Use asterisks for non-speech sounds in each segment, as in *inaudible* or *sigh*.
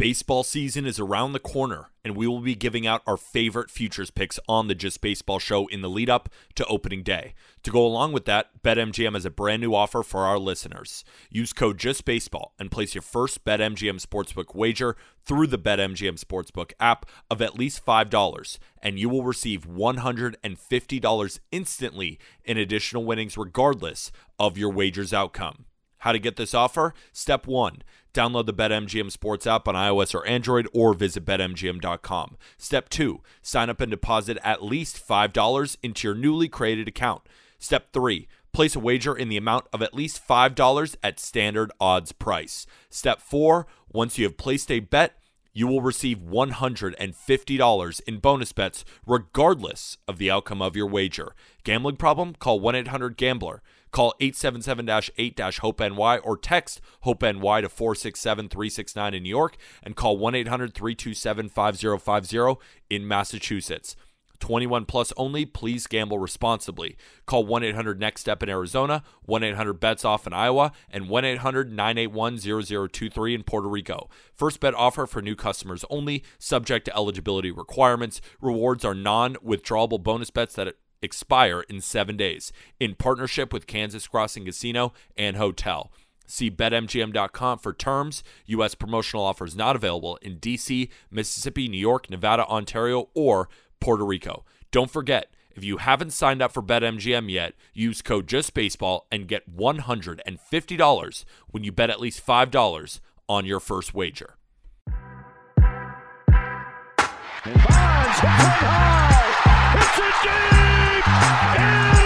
Baseball season is around the corner, and we will be giving out our favorite futures picks on the Just Baseball show in the lead up to opening day. To go along with that, BetMGM has a brand new offer for our listeners. Use code JustBaseball and place your first BetMGM Sportsbook wager through the BetMGM Sportsbook app of at least $5, and you will receive $150 instantly in additional winnings regardless of your wager's outcome. How to get this offer? Step one download the BetMGM Sports app on iOS or Android or visit BetMGM.com. Step two sign up and deposit at least $5 into your newly created account. Step three place a wager in the amount of at least $5 at standard odds price. Step four once you have placed a bet, you will receive $150 in bonus bets regardless of the outcome of your wager. Gambling problem? Call 1 800 Gambler. Call 877-8-HOPE-NY or text HOPE-NY to 467-369 in New York and call 1-800-327-5050 in Massachusetts. 21 plus only. Please gamble responsibly. Call 1 800 NEXT STEP in Arizona, 1 800 BETS OFF in Iowa, and 1 800 981 0023 in Puerto Rico. First bet offer for new customers only, subject to eligibility requirements. Rewards are non withdrawable bonus bets that expire in seven days in partnership with Kansas Crossing Casino and Hotel. See betmgm.com for terms. U.S. promotional offers not available in D.C., Mississippi, New York, Nevada, Ontario, or Puerto Rico. Don't forget, if you haven't signed up for BetMGM yet, use code JustBaseball and get $150 when you bet at least $5 on your first wager. And Bonds high. It's a deep. It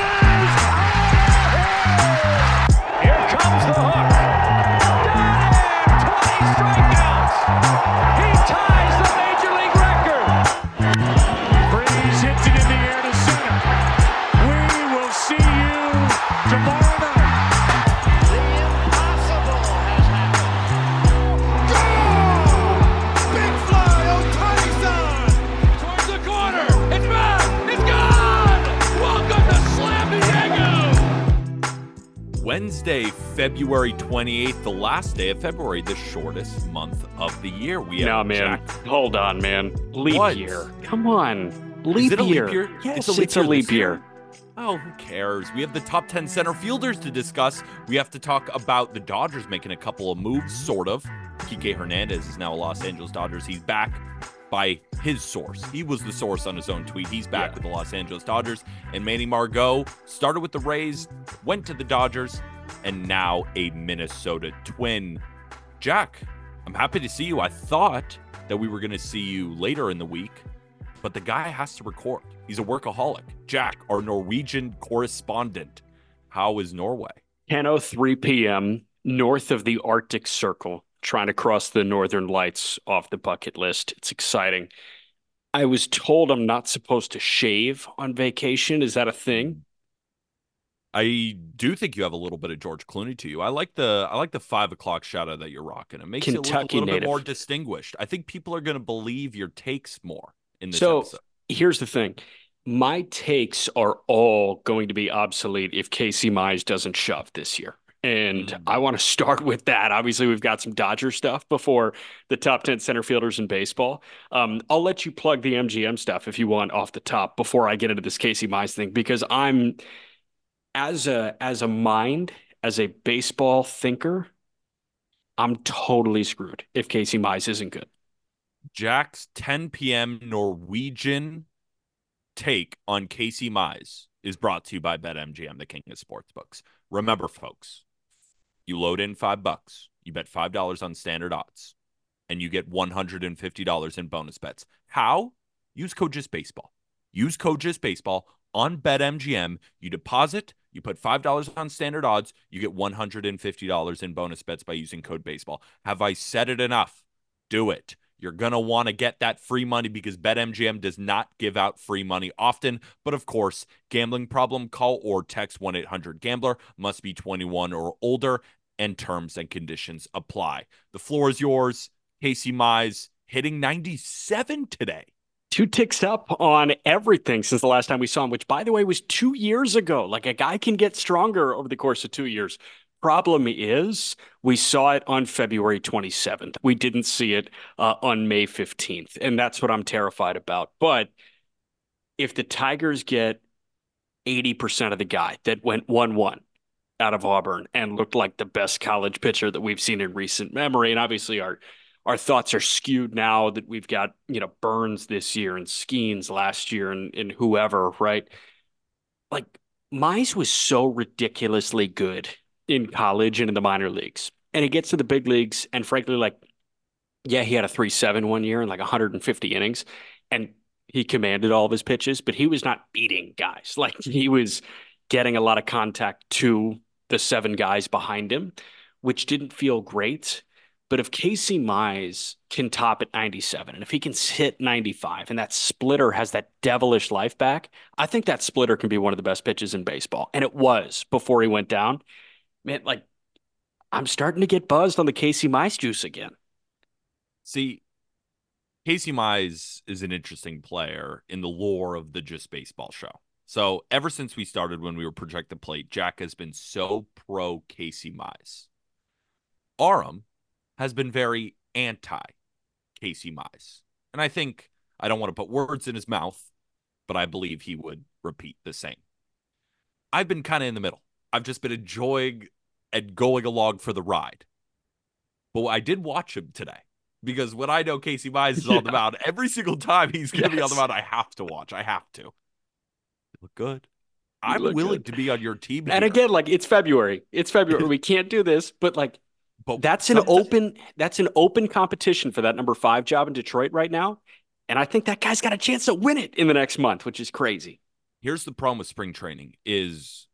Wednesday, February 28th, the last day of February, the shortest month of the year. We have No, man. Jack- Hold on, man. Leap What? year. Come on. Leap Is it a leap year. year? Yes, It's it's a a leap leap, year year. Oh, who cares? We have the top 10 center fielders to discuss. We have to talk about the Dodgers making a couple of moves, sort of. Kike Hernandez is now a Los Angeles Dodgers. He's back by his source. He was the source on his own tweet. He's back Yeah. with the Los Angeles Dodgers. And Manny Margot started with the Rays, went to the Dodgers, and now a Minnesota Twin. Jack, I'm happy to see you. I thought that we were going to see you later in the week, but the guy has to record. He's a workaholic. Jack, our Norwegian correspondent. How is Norway? 10:03 p.m. north of the Arctic Circle, trying to cross the northern lights off the bucket list. It's exciting. I was told I'm not supposed to shave on vacation. Is that a thing? I do think you have a little bit of George Clooney to you. I like the I like the five o'clock shadow that you're rocking. It makes Kentucky you look a little bit more distinguished. I think people are going to believe your takes more in this So- episode. Here's the thing. My takes are all going to be obsolete if Casey Mize doesn't shove this year. And Mhm. I want to start with that. Obviously, we've got some Dodger stuff before the top 10 center fielders in baseball. Um, I'll let you plug the MGM stuff if you want off the top before I get into this Casey Mize thing, because I'm as a as a mind, as a baseball thinker, I'm totally screwed if Casey Mize isn't good. Jack's 10 p.m. Norwegian take on Casey Mize is brought to you by BetMGM, the king of sportsbooks. Remember, folks, you load in five bucks, you bet five dollars on standard odds, and you get one hundred and fifty dollars in bonus bets. How? Use code Just Baseball. Use code Just Baseball on BetMGM. You deposit, you put five dollars on standard odds, you get one hundred and fifty dollars in bonus bets by using code Baseball. Have I said it enough? Do it. You're going to want to get that free money because BetMGM does not give out free money often. But of course, gambling problem, call or text 1 800 Gambler, must be 21 or older, and terms and conditions apply. The floor is yours. Casey Mize hitting 97 today. two ticks up on everything since the last time we saw him, which by the way was two years ago. Like a guy can get stronger over the course of two years. problem is we saw it on February 27th. We didn't see it uh, on May 15th. And that's what I'm terrified about. But if the Tigers get 80% of the guy that went 1 1 out of Auburn and looked like the best college pitcher that we've seen in recent memory, and obviously our our thoughts are skewed now that we've got, you know, Burns this year and Skenes last year and, and whoever, right? Like Mize was so ridiculously good in college and in the minor leagues. And he gets to the big leagues, and frankly, like, yeah, he had a 3 7 one year and like 150 innings, and he commanded all of his pitches, but he was not beating guys. *laughs* Like, he was getting a lot of contact to the seven guys behind him, which didn't feel great. But if Casey Mize can top at 97, and if he can hit 95, and that splitter has that devilish life back, I think that splitter can be one of the best pitches in baseball. And it was before he went down man, like I'm starting to get buzzed on the Casey Mize juice again. See, Casey Mize is an interesting player in the lore of the Just Baseball show. So ever since we started when we were Project the Plate, Jack has been so pro Casey Mize. Aram has been very anti Casey Mize. And I think I don't want to put words in his mouth, but I believe he would repeat the same. I've been kind of in the middle. I've just been enjoying and going along for the ride. But I did watch him today because when I know Casey Mize is *laughs* yeah. on the mound, every single time he's going to yes. be on the mound, I have to watch. I have to. Look good. You I'm look willing good. to be on your team. And here. again, like it's February. It's February. *laughs* we can't do this, but like but that's an open that's an open competition for that number five job in Detroit right now. And I think that guy's got a chance to win it in the next month, which is crazy. Here's the problem with spring training is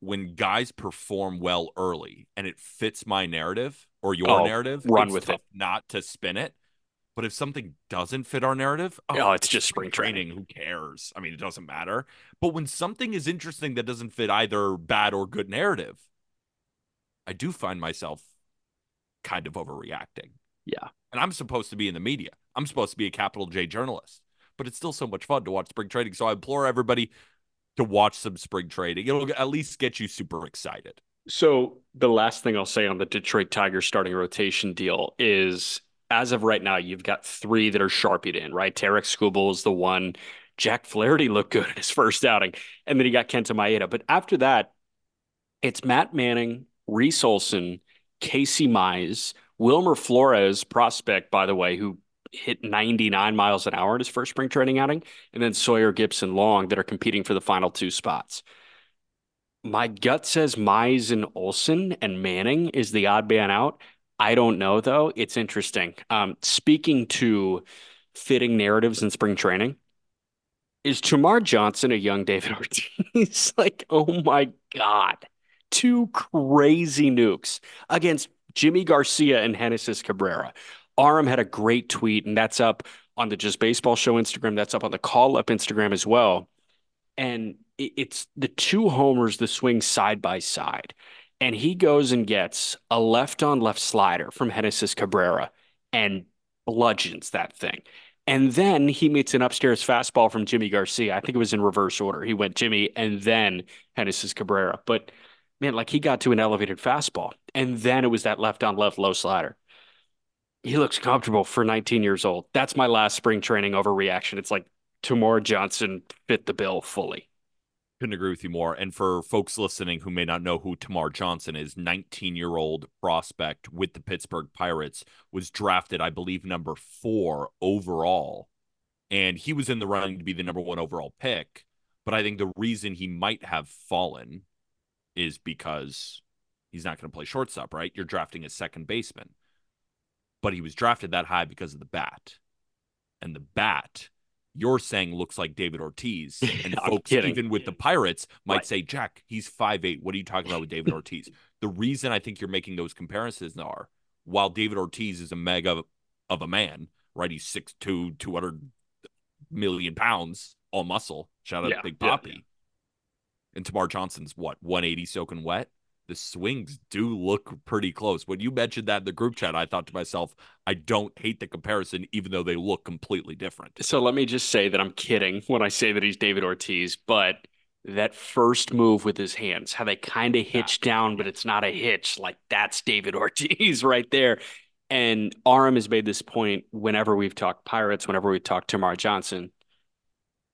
when guys perform well early and it fits my narrative or your oh, narrative, run with it. Not to spin it. But if something doesn't fit our narrative, oh, oh it's just spring training. training. Who cares? I mean, it doesn't matter. But when something is interesting that doesn't fit either bad or good narrative, I do find myself kind of overreacting. Yeah. And I'm supposed to be in the media. I'm supposed to be a capital J journalist. But it's still so much fun to watch spring training. So I implore everybody to watch some spring trading. It'll at least get you super excited. So the last thing I'll say on the Detroit Tigers starting rotation deal is as of right now, you've got three that are sharpied in, right? Tarik Skubal is the one. Jack Flaherty looked good *laughs* in his first outing. And then he got Kenta Maeda. But after that, it's Matt Manning, Reese Olson, Casey Mize, Wilmer Flores, prospect, by the way, who hit 99 miles an hour in his first spring training outing, and then Sawyer Gipson-Long that are competing for the final two spots. My gut says Mize and Olson and Manning is the odd man out. I don't know though. It's interesting. Um, speaking to fitting narratives in spring training, is Termarr Johnson a young David *laughs* Ortiz? like, oh my God. Two crazy nukes against Jimmy Garcia and Genesis Cabrera. Aram had a great tweet, and that's up on the Just Baseball Show Instagram. That's up on the Call Up Instagram as well. And it's the two homers, the swing side by side. And he goes and gets a left on left slider from Genesis Cabrera and bludgeons that thing. And then he meets an upstairs fastball from Jimmy Garcia. I think it was in reverse order. He went Jimmy and then Genesis Cabrera. But man, like he got to an elevated fastball. And then it was that left on left low slider he looks comfortable for 19 years old. That's my last spring training overreaction. It's like Termarr Johnson fit the bill fully. Couldn't agree with you more. And for folks listening who may not know who Termarr Johnson is, 19 year old prospect with the Pittsburgh Pirates, was drafted, I believe, number four overall. And he was in the running to be the number one overall pick. But I think the reason he might have fallen is because he's not going to play shortstop, right? You're drafting a second baseman but he was drafted that high because of the bat. And the bat, you're saying looks like David Ortiz. *laughs* And folks, kidding. even with the Pirates, might right. say, Jack, he's five eight. What are you talking about with David *laughs* Ortiz? the reason I think you're making those comparisons are while David Ortiz is a mega of a man, right? He's 6'2, 200 million pounds, all muscle. Shout out yeah, Big Poppy. Yeah, yeah. And Termarr Johnson's what, 180 soaking wet? The swings do look pretty close. When you mentioned that in the group chat, I thought to myself, I don't hate the comparison, even though they look completely different. So let me just say that I'm kidding when I say that he's David Ortiz, but that first move with his hands, how they kind of hitch down, but it's not a hitch. Like that's David *laughs* Ortiz right there. And Aram has made this point whenever we've talked Pirates, whenever we've talked Termarr Johnson.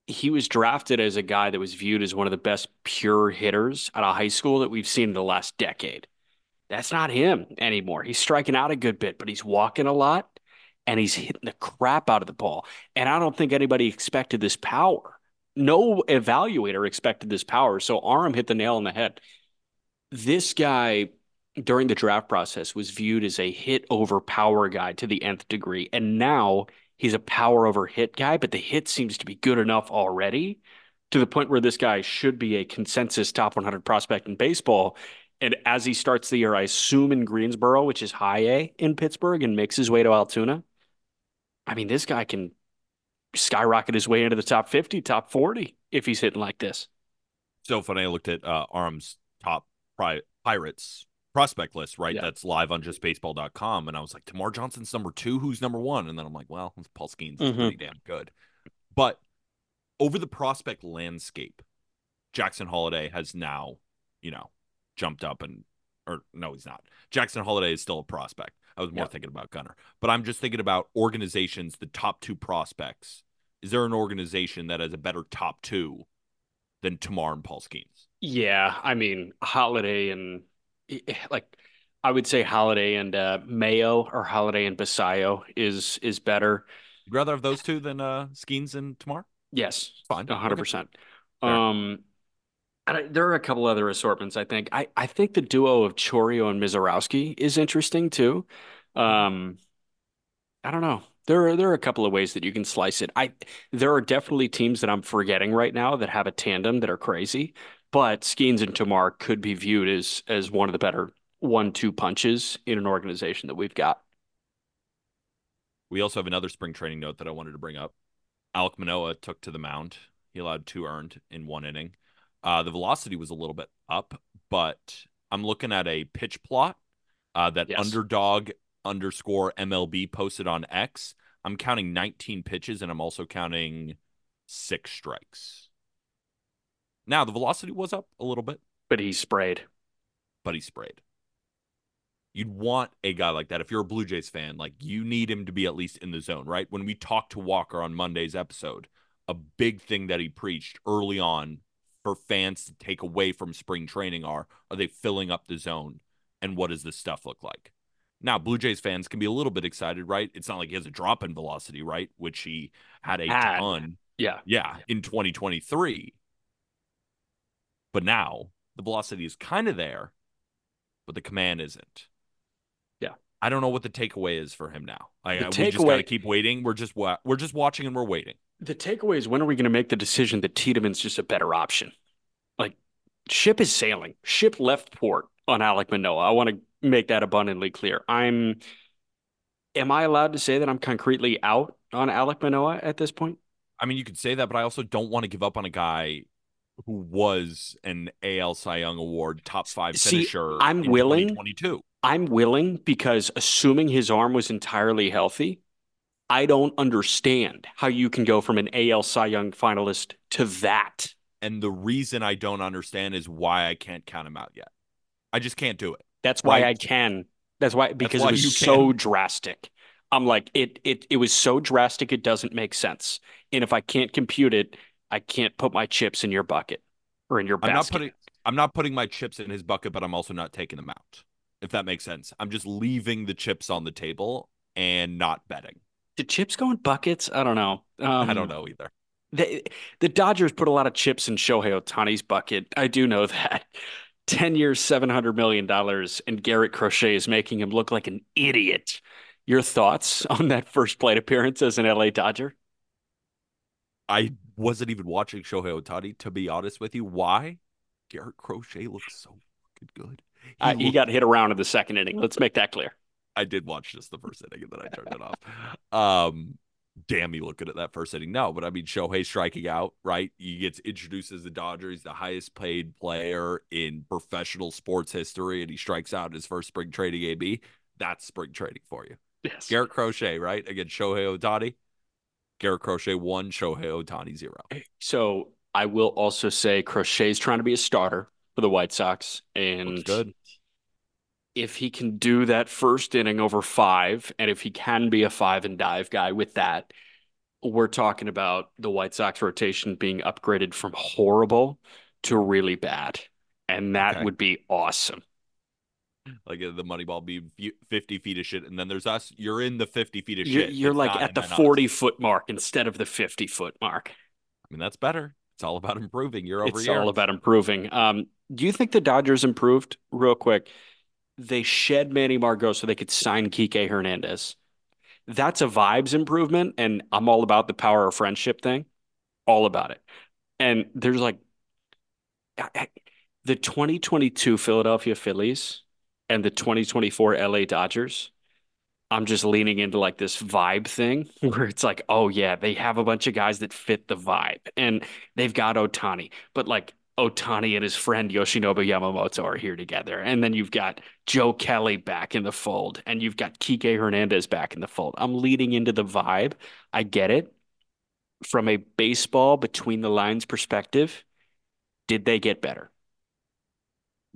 He was drafted as a guy that was viewed as one of the best pure hitters out of high school that we've seen in the last decade. That's not him anymore. He's striking out a good bit, but he's walking a lot and he's hitting the crap out of the ball. And I don't think anybody expected this power. No evaluator expected this power. So Aram hit the nail on the head. This guy during the draft process was viewed as a hit over power guy to the nth degree. And now he's a power over hit guy, but the hit seems to be good enough already to the point where this guy should be a consensus top 100 prospect in baseball. And as he starts the year, I assume in Greensboro, which is high A in Pittsburgh, and makes his way to Altoona. I mean, this guy can skyrocket his way into the top 50, top 40 if he's hitting like this. So funny. I looked at uh, Aram's top pri- Pirates prospect list, right? Yeah. That's live on justbaseball.com. And I was like, Termarr Johnson's number two. Who's number one? And then I'm like, well, Paul Skenes is Mhm. pretty damn good. But over the prospect landscape, Jackson Holliday has now, you know, jumped up and, or no, he's not. Jackson Holliday is still a prospect. I was more Yeah. thinking about Gunnar, but I'm just thinking about organizations, the top two prospects. Is there an organization that has a better top two than Termarr and Paul Skenes? Yeah, I mean, Holliday and *laughs* like I would say Holliday and uh, Mayo or Holliday and Basallo is is better. You'd rather have those two than uh Skenes and Termarr? Yes, Fine. hundred Okay. percent. Um, there are a couple other assortments. I think I I think the duo of Chourio and Misiorowski is interesting too. Um, I don't know. There are there are a couple of ways that you can slice it. I there are definitely teams that I'm forgetting right now that have a tandem that are crazy, but Skenes and Termarr could be viewed as as one of the better one-two punches in an organization that we've got. We also have another spring training note that I wanted to bring up. Alek Manoah took to the mound. He allowed two earned in one inning. Uh, the velocity was a little bit up, but I'm looking at a pitch plot uh, that Yes. underdog underscore MLB posted on X. I'm counting 19 pitches and I'm also counting six strikes. Now, the velocity was up a little bit, But he sprayed. but he sprayed. You'd want a guy like that. If you're a Blue Jays fan, like you need him to be at least in the zone, right? When we talked to Walker on Monday's episode, a big thing that he preached early on for fans to take away from spring training are are they filling up the zone and what does this stuff look like? Now, Blue Jays fans can be a little bit excited, right? It's not like he has a drop in velocity, right? Which he had a Had. ton Yeah. yeah, in 2023. But now the velocity is kind of there, but the command isn't. Yeah. I don't know what the takeaway is for him now. I, The I- we just got to takeaway- keep waiting. We're just wa- we're just watching and we're waiting. The takeaway is when are we going to make the decision that Tiedemann's just a better option? Like, ship is sailing. Ship left port on Alek Manoah. I want to make that abundantly clear. I'm. Am I allowed to say that I'm concretely out on Alek Manoah at this point? I mean, you could say that, but I also don't want to give up on a guy who was an AL Cy Young Award top five See, finisher. I'm in willing- 2022. I'm willing because assuming his arm was entirely healthy, I don't understand how you can go from an AL Cy Young finalist to that. And the reason I don't understand is why I can't count him out yet. I just can't do it. That's why Right. I can. That's why because why it was so drastic. I'm like it it it was so drastic it doesn't make sense. And if I can't compute it, I can't put my chips in your bucket or in your I'm not basket. putting I'm not putting my chips in his bucket, but I'm also not taking them out. If that makes sense. I'm just leaving the chips on the table and not betting. Did chips go in buckets? I don't know. Um, I don't know either. The, the Dodgers put a lot of chips in Shohei Ohtani's bucket. I do know that. *laughs* 10 years, $700 million, and Garrett Crochet is making him look like an idiot. Your thoughts on that first plate appearance as an LA Dodger? I wasn't even watching Shohei Ohtani, to be honest with you. Why? Garrett Crochet looks so fucking good. He, Uh, he looked- got hit around in the second inning. Let's make that clear. I did watch just the first inning and then I turned it off. Um, damn, he looked good at that first inning. No, but I mean, Shohei striking out, right? He gets introduced as the Dodger. He's the highest paid player in professional sports history, and he strikes out in his first spring training AB. That's spring training for you. Yes. Garrett Crochet, right? Against Shohei Ohtani. Garrett Crochet one, Shohei Ohtani zero. So I will also say Crochet's trying to be a starter for the White Sox. And Looks good. if he can do that first inning over five, and if he can be a five and dive guy with that, we're talking about the White Sox rotation being upgraded from horrible to really bad. And that Okay. would be awesome. Like uh, the money ball be 50 feet of shit, and then there's us. You're in the 50 feet of You're, shit. you're like at the then us. 40 foot mark instead of the 50 foot mark. I mean, that's better. It's all about improving year over here. It's year. all about improving. Um, do you think the Dodgers improved real quick? They shed Manny Margot so they could sign Kike Hernandez. That's a vibes improvement, and I'm all about the power of friendship thing. All about it. And there's like I- I- the 2022 Philadelphia Phillies and the 2024 LA Dodgers. I'm just leaning into like this vibe thing *laughs* where it's like, oh yeah, they have a bunch of guys that fit the vibe. And they've got Ohtani, but like Ohtani and his friend Yoshinobu Yamamoto are here together. And then you've got Joe Kelly back in the fold, and you've got Kike Hernandez back in the fold. I'm leading into the vibe. I get it. From a baseball between the lines perspective, did they get better?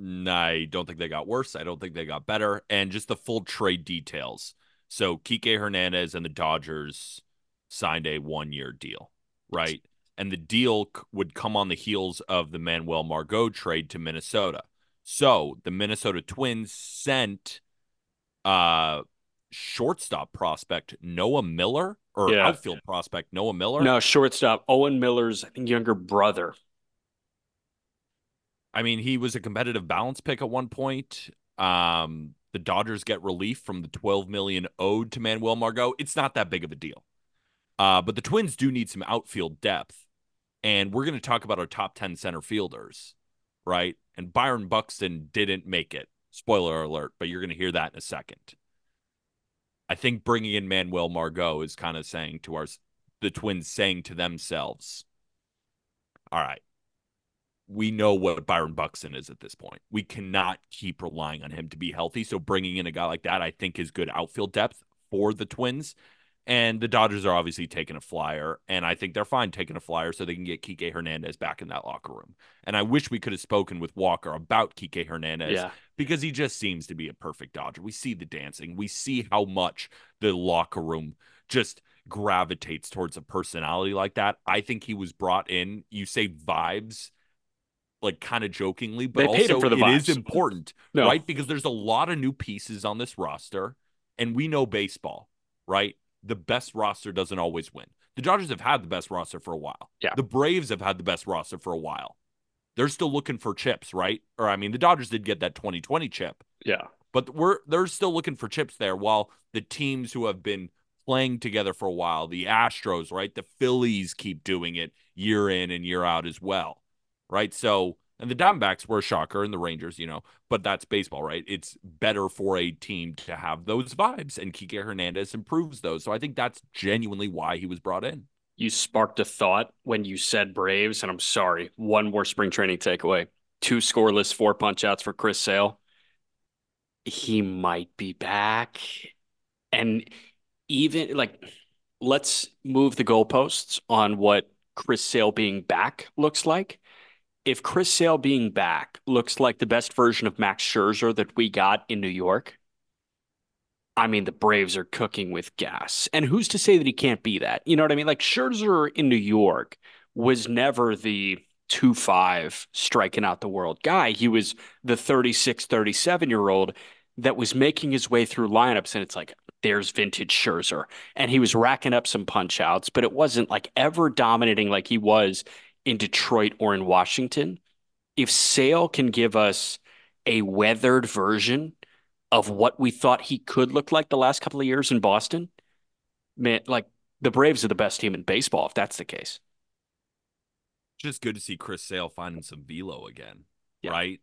I don't think they got worse. I don't think they got better. And just the full trade details. So Kike Hernandez and the Dodgers signed a one year deal, right? And the deal would come on the heels of the Manuel Margot trade to Minnesota. So the Minnesota Twins sent uh shortstop prospect Noah Miller or Yeah. outfield prospect Noah Miller. No, shortstop Owen Miller's, I think, younger brother. I mean, he was a competitive balance pick at one point. Um, the Dodgers get relief from the 12 million owed to Manuel Margot. It's not that big of a deal. Uh, but the Twins do need some outfield depth. And we're going to talk about our top 10 center fielders, right? And Byron Buxton didn't make it. Spoiler alert, but you're going to hear that in a second. I think bringing in Manuel Margot is kind of saying to our the Twins saying to themselves, "All right, we know what Byron Buxton is at this point. We cannot keep relying on him to be healthy. So bringing in a guy like that, I think, is good outfield depth for the Twins. And the Dodgers are obviously taking a flyer, and I think they're fine taking a flyer so they can get Kike Hernandez back in that locker room. And I wish we could have spoken with Walker about Kike Hernandez Yeah. because he just seems to be a perfect Dodger. We see the dancing, we see how much the locker room just gravitates towards a personality like that. I think he was brought in. You say vibes, like kind of jokingly, but They also the it is important, *laughs* No. right? Because there's a lot of new pieces on this roster, and we know baseball, right? The best roster doesn't always win. The Dodgers have had the best roster for a while. Yeah. The Braves have had the best roster for a while. They're still looking for chips, right? Or I mean, the Dodgers did get that 2020 chip, Yeah. but we're they're still looking for chips there. While the teams who have been playing together for a while, the Astros, right, the Phillies keep doing it year in and year out as well, right? So and the Diamondbacks were a shocker, and the Rangers, you know, but that's baseball, right? It's better for a team to have those vibes, and Kike Hernandez improves those. So I think that's genuinely why he was brought in. You sparked a thought when you said Braves, and I'm sorry. One more spring training takeaway. Two scoreless, four punch outs for Chris Sale. He might be back. And even like, let's move the goalposts on what Chris Sale being back looks like. If Chris Sale being back looks like the best version of Max Scherzer that we got in New York, I mean, the Braves are cooking with gas. And who's to say that he can't be that? You know what I mean? Like Scherzer in New York was never the 2 5 striking out the world guy. He was the 36, 37 year old that was making his way through lineups. And it's like, there's vintage Scherzer. And he was racking up some punch outs, but it wasn't like ever dominating like he was in Detroit or in Washington. If Sale can give us a weathered version of what we thought he could look like the last couple of years in Boston, man, like the Braves are the best team in baseball if that's the case. Just good to see Chris Sale finding some velo again, Yeah. right?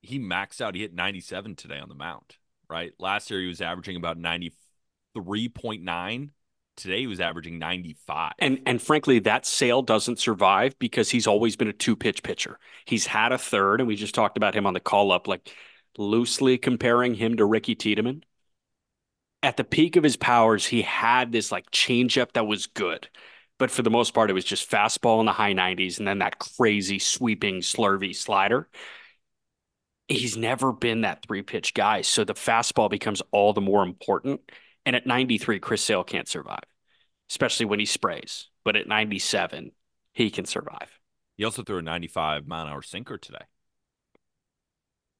He maxed out. He hit 97 today on the mound, right? Last year he was averaging about 93.9. Today he was averaging 95. And and frankly, that sale doesn't survive because he's always been a two pitch pitcher. He's had a third, and we just talked about him on the call up, like loosely comparing him to Ricky Tiedemann. At the peak of his powers, he had this like changeup that was good. But for the most part, it was just fastball in the high 90s and then that crazy sweeping slurvy slider. He's never been that three pitch guy. So the fastball becomes all the more important. And at 93, Chris Sale can't survive, especially when he sprays. But at 97, he can survive. He also threw a 95 mile an hour sinker today.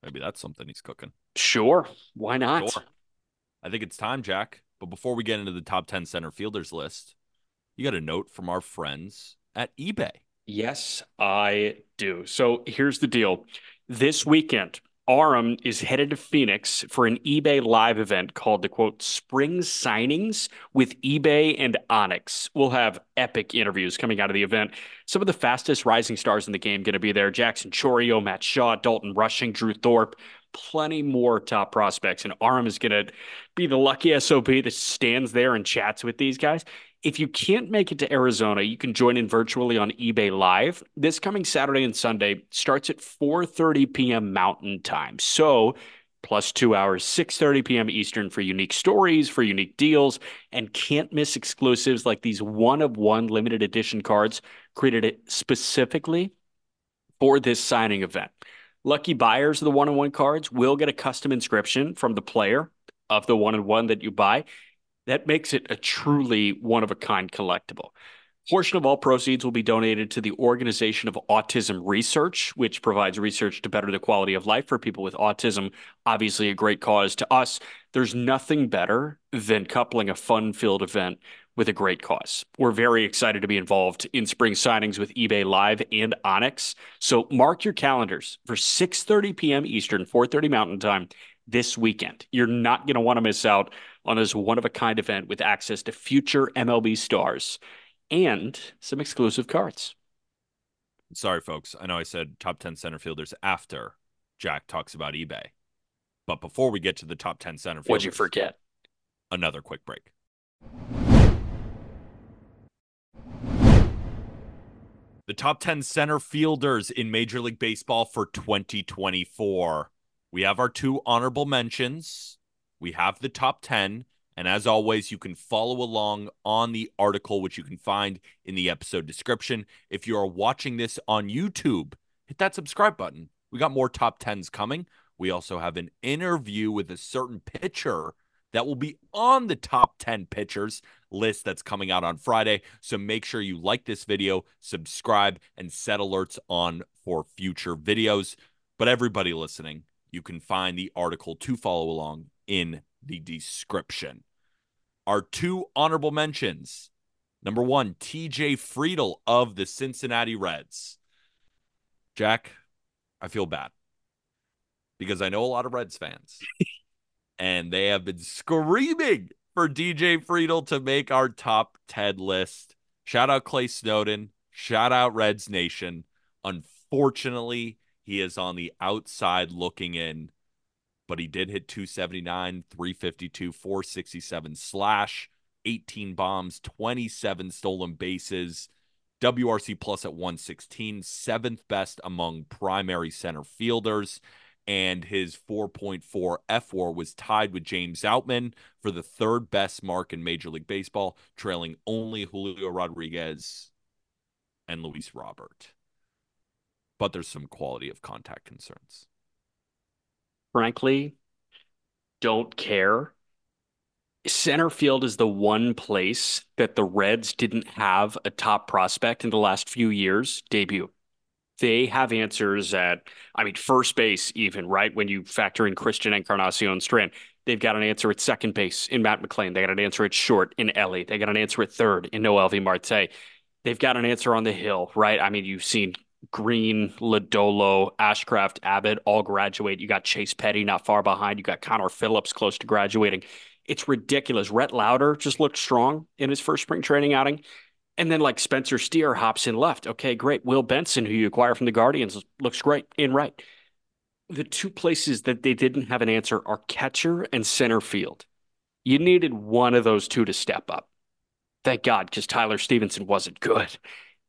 Maybe that's something he's cooking. Sure. Why not? Sure. I think it's time, Jack. But before we get into the top 10 center fielders list, you got a note from our friends at eBay. Yes, I do. So here's the deal. This weekend, Aram is headed to Phoenix for an eBay live event called the quote Spring Signings with eBay and Onyx. We'll have epic interviews coming out of the event. Some of the fastest rising stars in the game going to be there Jackson Chourio, Matt Shaw, Dalton Rushing, Drew Thorpe, plenty more top prospects. And Aram is going to be the lucky SOB that stands there and chats with these guys. If you can't make it to Arizona, you can join in virtually on eBay Live. This coming Saturday and Sunday starts at 4:30 p.m. Mountain Time. So, plus 2 hours 6:30 p.m. Eastern for unique stories, for unique deals, and can't miss exclusives like these one of one limited edition cards created specifically for this signing event. Lucky buyers of the one on one cards will get a custom inscription from the player of the one on one that you buy that makes it a truly one of a kind collectible. Portion of all proceeds will be donated to the Organization of Autism Research, which provides research to better the quality of life for people with autism. Obviously, a great cause to us. There's nothing better than coupling a fun filled event with a great cause. We're very excited to be involved in spring signings with eBay Live and Onyx. So mark your calendars for 6:30 p.m. Eastern, 4:30 Mountain Time this weekend. You're not going to want to miss out on this one of a kind event with access to future MLB stars and some exclusive cards. Sorry, folks. I know I said top 10 center fielders after Jack talks about eBay. But before we get to the top 10 center fielders, what'd you forget? Another quick break. The top 10 center fielders in Major League Baseball for 2024. We have our two honorable mentions. We have the top 10. And as always, you can follow along on the article, which you can find in the episode description. If you are watching this on YouTube, hit that subscribe button. We got more top 10s coming. We also have an interview with a certain pitcher that will be on the top 10 pitchers list that's coming out on Friday. So make sure you like this video, subscribe, and set alerts on for future videos. But everybody listening, you can find the article to follow along in the description. Our two honorable mentions. Number one, TJ Friedl of the Cincinnati Reds. Jack, I feel bad because I know a lot of Reds fans *laughs* and they have been screaming for TJ Friedl to make our top 10 list. Shout out Clay Snowden. Shout out Reds Nation. Unfortunately, he is on the outside looking in, but he did hit 279, 352, 467 slash, 18 bombs, 27 stolen bases, WRC plus at 116, seventh best among primary center fielders. And his 4.4 fWAR was tied with James Outman for the third best mark in Major League Baseball, trailing only Julio Rodriguez and Luis Robert but there's some quality of contact concerns. Frankly, don't care. Center field is the one place that the Reds didn't have a top prospect in the last few years debut. They have answers at, I mean, first base, even, right? When you factor in Christian Encarnacion and Strand, they've got an answer at second base in Matt McLain. They got an answer at short in Ellie. They got an answer at third in Noelvi Marte. They've got an answer on the hill, right? I mean, you've seen Greene, Lodolo, Ashcraft, Abbott all graduate. You got Chase Petty not far behind. You got Connor Phillips close to graduating. It's ridiculous. Rhett Lowder just looked strong in his first spring training outing. And then like Spencer Steer hops in left. Okay, great. Will Benson, who you acquire from the Guardians, looks great in right. The two places that they didn't have an answer are catcher and center field. You needed one of those two to step up. Thank God, because Tyler Stephenson wasn't good.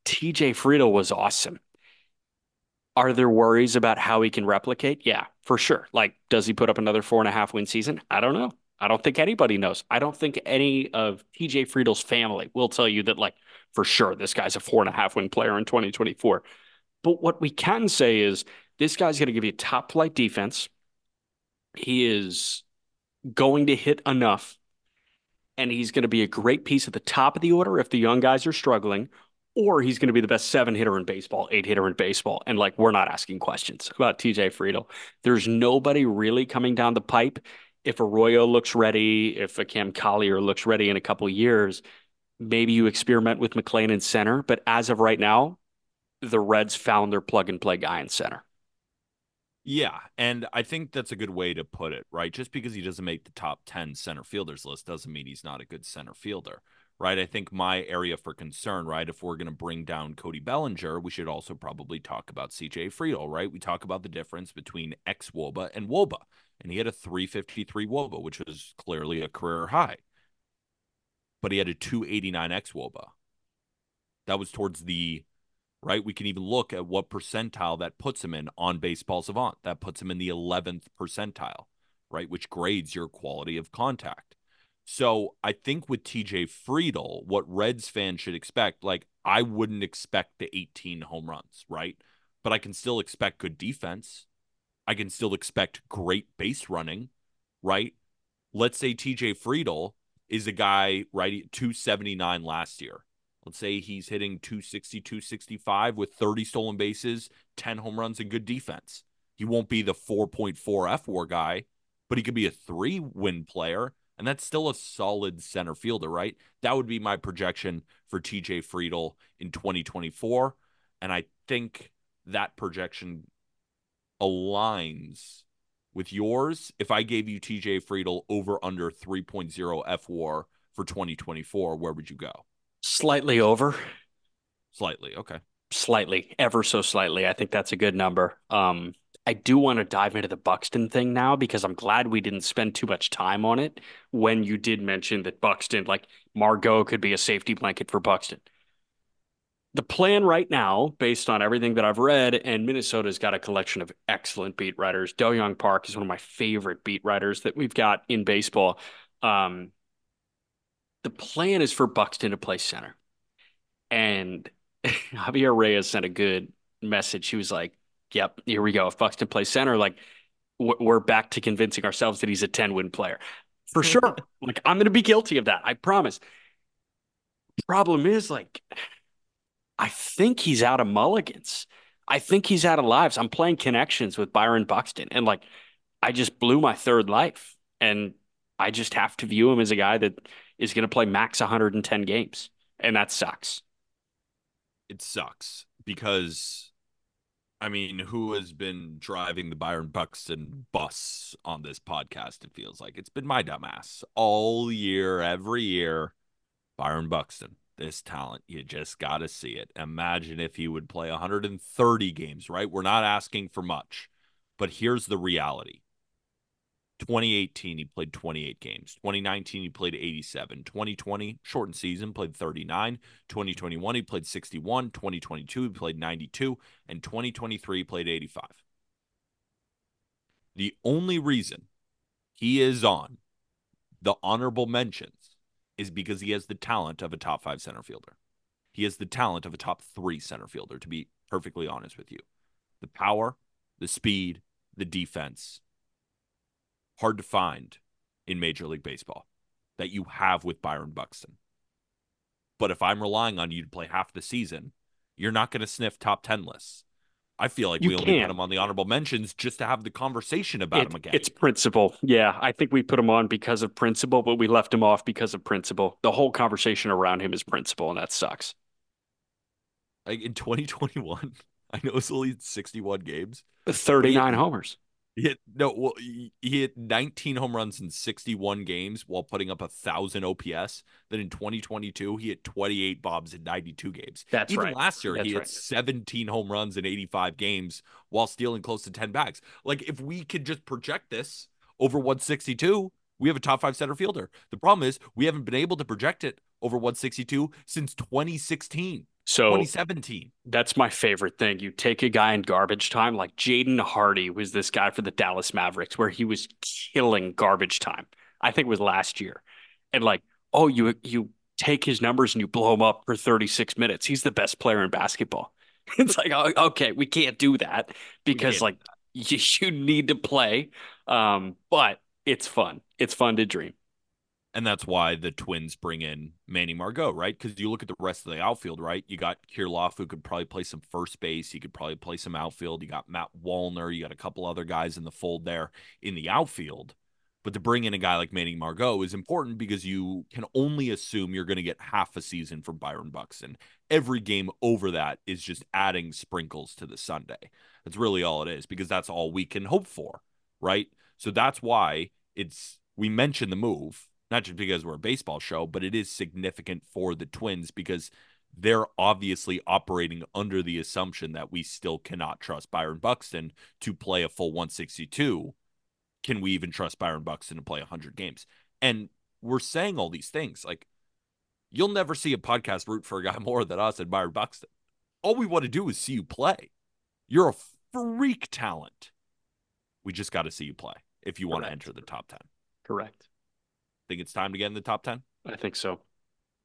TJ Friedl was awesome. Are there worries about how he can replicate? Yeah, for sure. Like, does he put up another four and a half win season? I don't know. I don't think anybody knows. I don't think any of TJ Friedl's family will tell you that, like, for sure, this guy's a four and a half win player in 2024. But what we can say is this guy's going to give you top flight defense. He is going to hit enough, and he's going to be a great piece at the top of the order if the young guys are struggling, or he's going to be the best seven hitter in baseball, eight hitter in baseball. And like, we're not asking questions about TJ Friedl. There's nobody really coming down the pipe. If Arroyo looks ready, if a Cam Collier looks ready in a couple years, maybe you experiment with McLain in center. But as of right now, the Reds found their plug and play guy in center. Yeah, and I think that's a good way to put it, right? Just because he doesn't make the top 10 center fielders list doesn't mean he's not a good center fielder right? I think my area for concern, right, if we're going to bring down Cody Bellinger, we should also probably talk about TJ Friedl, right? We talk about the difference between xwOBA and wOBA, and he had a 353 wOBA, which was clearly a career high, but he had a 289 xwOBA. That was towards the right. We can even look at what percentile that puts him in on Baseball Savant. That puts him in the 11th percentile, right, which grades your quality of contact. So I think with TJ Friedl, what Reds fans should expect, like I wouldn't expect the 18 home runs, right? But I can still expect good defense. I can still expect great base running, right? Let's say TJ Friedl is a guy right 279 last year. Let's say he's hitting 260, 265 with 30 stolen bases, 10 home runs, and good defense. He won't be the 4.4 fWAR guy, but he could be a three win player and that's still a solid center fielder, right? That would be my projection for TJ Friedl in 2024. And I think that projection aligns with yours. If I gave you TJ Friedl over under 3.0 fWAR for 2024, where would you go? Slightly over. Slightly. Okay. Slightly, ever so slightly. I think that's a good number. Um, I do want to dive into the Buxton thing now because I'm glad we didn't spend too much time on it when you did mention that Buxton, like Margot, could be a safety blanket for Buxton. The plan right now, based on everything that I've read, and Minnesota's got a collection of excellent beat writers. Do-Hyoung Park is one of my favorite beat writers that we've got in baseball. Um, the plan is for Buxton to play center. And *laughs* Javier Reyes sent a good message. He was like, yep, here we go. If Buxton plays center, like we're back to convincing ourselves that he's a 10 win player for mm-hmm. sure. like I'm going to be guilty of that. I promise. Problem is, like, I think he's out of mulligans. I think he's out of lives. I'm playing connections with Byron Buxton, and like, I just blew my third life, and I just have to view him as a guy that is going to play max 110 games, and that sucks. It sucks because I mean, who has been driving the Byron Buxton bus on this podcast? It feels like it's been my dumbass all year, every year. Byron Buxton, this talent, you just got to see it. Imagine if he would play 130 games, right? We're not asking for much, but here's the reality 2018, he played 28 games. 2019, he played 87. 2020, shortened season, played 39. 2021, he played 61. 2022, he played 92. And 2023, he played 85. The only reason he is on the honorable mentions is because he has the talent of a top five center fielder. He has the talent of a top three center fielder, to be perfectly honest with you. The power, the speed, the defense, hard to find in Major League Baseball that you have with Byron Buxton. But if I'm relying on you to play half the season, you're not going to sniff top 10 lists. I feel like You we only can't. put him on the honorable mentions just to have the conversation about It- him again. It's principle. Yeah, I think we put him on because of principle, but we left him off because of principle. The whole conversation around him is principle, and that sucks. like in 2021. *laughs* I know it's only 61 games. 39 homers. He hit no, well, he, hit 19 home runs in 61 games while putting up a thousand OPS. Then in 2022, he hit 28 bombs in 92 games. That's Even right. last year, That's he hit 17 home runs in 85 games while stealing close to 10 bags. Like if we could just project this over 162, we have a top five center fielder. The problem is we haven't been able to project it over 162 since 2016, So 2017. that's my favorite thing. You take a guy in garbage time, like Jaden Hardy was this guy for the Dallas Mavericks, where he was killing garbage time. I think it was last year. And like, oh, you you take his numbers and you blow him up for 36 minutes. He's the best player in basketball. *laughs* It's like, oh, okay, we can't do that because like *laughs* you, you need to play. Um, but it's fun. It's fun to dream. And that's why the Twins bring in Manny Margot, right? Because you look at the rest of the outfield, right? You got Kirilloff, who could probably play some first base. He could probably play some outfield. You got Matt Wallner. You got a couple other guys in the fold there in the outfield. But to bring in a guy like Manny Margot is important because you can only assume you're going to get half a season from Byron Buxton. Every game over that is just adding sprinkles to the Sunday. That's really all it is because that's all we can hope for, right? So that's why it's we mention the move not just because we're a baseball show, but it is significant for the Twins because they're obviously operating under the assumption that we still cannot trust Byron Buxton to play a full 162. Can we even trust Byron Buxton to play 100 games? And we're saying all these things like you'll never see a podcast root for a guy *laughs* more than us and Byron Buxton. All we want to do is see you play. You're a freak talent. We just got to see you play if you want to enter the top 10. Correct. Think it's time to get in the top 10? I think so.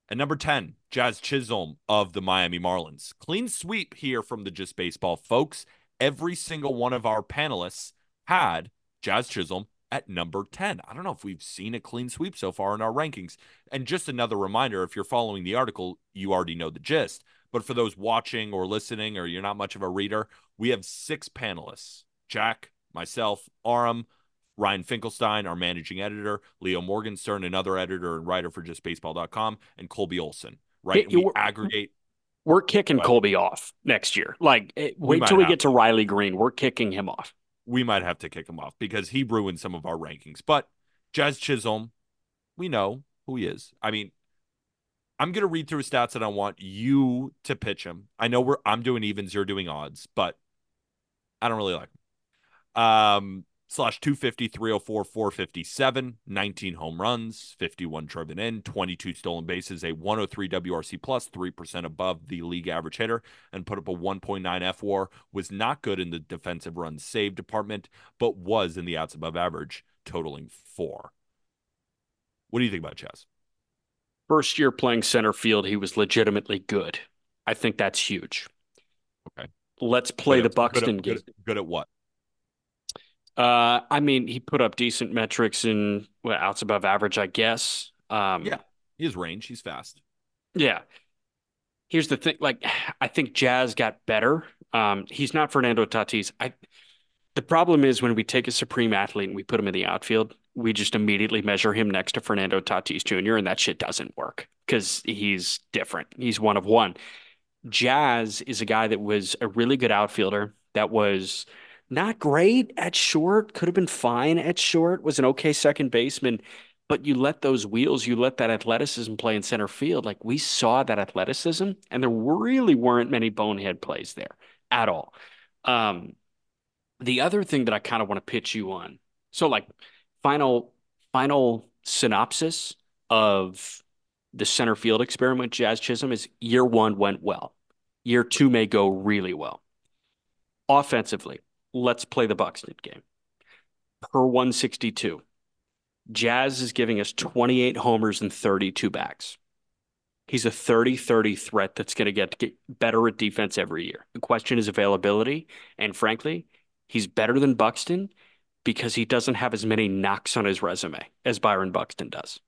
And number 10, Jazz Chisholm of the Miami Marlins. Clean sweep here from the Just Baseball folks. Every single one of our panelists had Jazz Chisholm at number 10. I don't know if we've seen a clean sweep so far in our rankings. And just another reminder if you're following the article, you already know the gist. But for those watching or listening, or you're not much of a reader, we have six panelists Jack, myself, Aram, Ryan Finkelstein, our managing editor, Leo Morgenstern, another editor and writer for justbaseball.com, and Colby Olson. Right. we we're, aggregate. We're kicking but, Colby off next year. Like, eh, wait till we get to, to Riley Greene. We're kicking him off. We might have to kick him off because he ruined some of our rankings. But Jazz Chisholm, we know who he is. I mean, I'm gonna read through his stats and I want you to pitch him. I know we're I'm doing evens, you're doing odds, but I don't really like him. Um, slash 250, 304, 457, 19 home runs, 51 driven in, 22 stolen bases, a 103 WRC plus, 3% above the league average hitter, and put up a 1.9 F war. Was not good in the defensive runs save department, but was in the outs above average, totaling four. What do you think about Jazz? First year playing center field, he was legitimately good. I think that's huge. Okay. Let's play good the Buxton good game. Good good at what? Uh, I mean, he put up decent metrics in well, outs above average, I guess. Um, yeah, his range, he's fast. Yeah. Here's the thing: like, *sighs* I think Jazz got better. Um, he's not Fernando Tatis. I. The problem is when we take a supreme athlete and we put him in the outfield, we just immediately measure him next to Fernando Tatis Jr. and that shit doesn't work because he's different. He's one of one. Jazz is a guy that was a really good outfielder that was not great at short, could have been fine at short, was an okay second baseman. But you let those wheels, you let that athleticism play in center field. Like we saw that athleticism, and there really weren't many bonehead plays there at all. Um, the other thing that I kind of want to pitch you on, so like final final synopsis of the center field experiment, Jazz Chisholm, is year one went well. Year two may go really well. Offensively, let's play the Buxton game. Per 162, Jazz is giving us 28 homers and 32 backs. He's a 30 30 threat that's going to get better at defense every year. The question is availability. And frankly, he's better than Buxton because he doesn't have as many knocks on his resume as Byron Buxton does.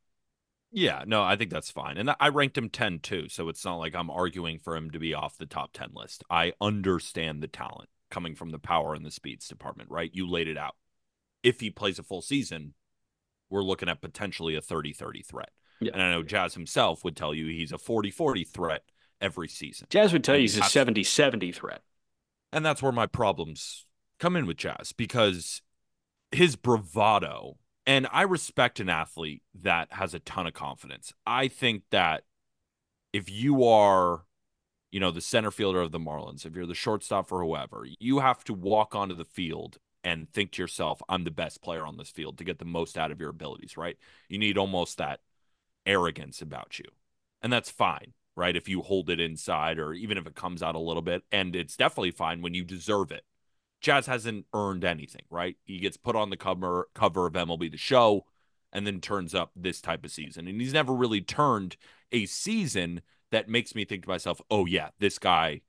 Yeah, no, I think that's fine. And I ranked him 10 too. So it's not like I'm arguing for him to be off the top 10 list. I understand the talent coming from the power and the speeds department, right? You laid it out. If he plays a full season, we're looking at potentially a 30 30 threat. Yeah. And I know Jazz himself would tell you he's a 40 40 threat every season. Jazz would tell and you he's a 70 70 threat. And that's where my problems come in with Jazz because his bravado, and I respect an athlete that has a ton of confidence. I think that if you are you know, the center fielder of the Marlins, if you're the shortstop for whoever, you have to walk onto the field and think to yourself, I'm the best player on this field to get the most out of your abilities, right? You need almost that arrogance about you. And that's fine, right? If you hold it inside or even if it comes out a little bit. And it's definitely fine when you deserve it. Jazz hasn't earned anything, right? He gets put on the cover cover of MLB the show. and then turns up this type of season. And he's never really turned a season that makes me think to myself, "Oh yeah, this guy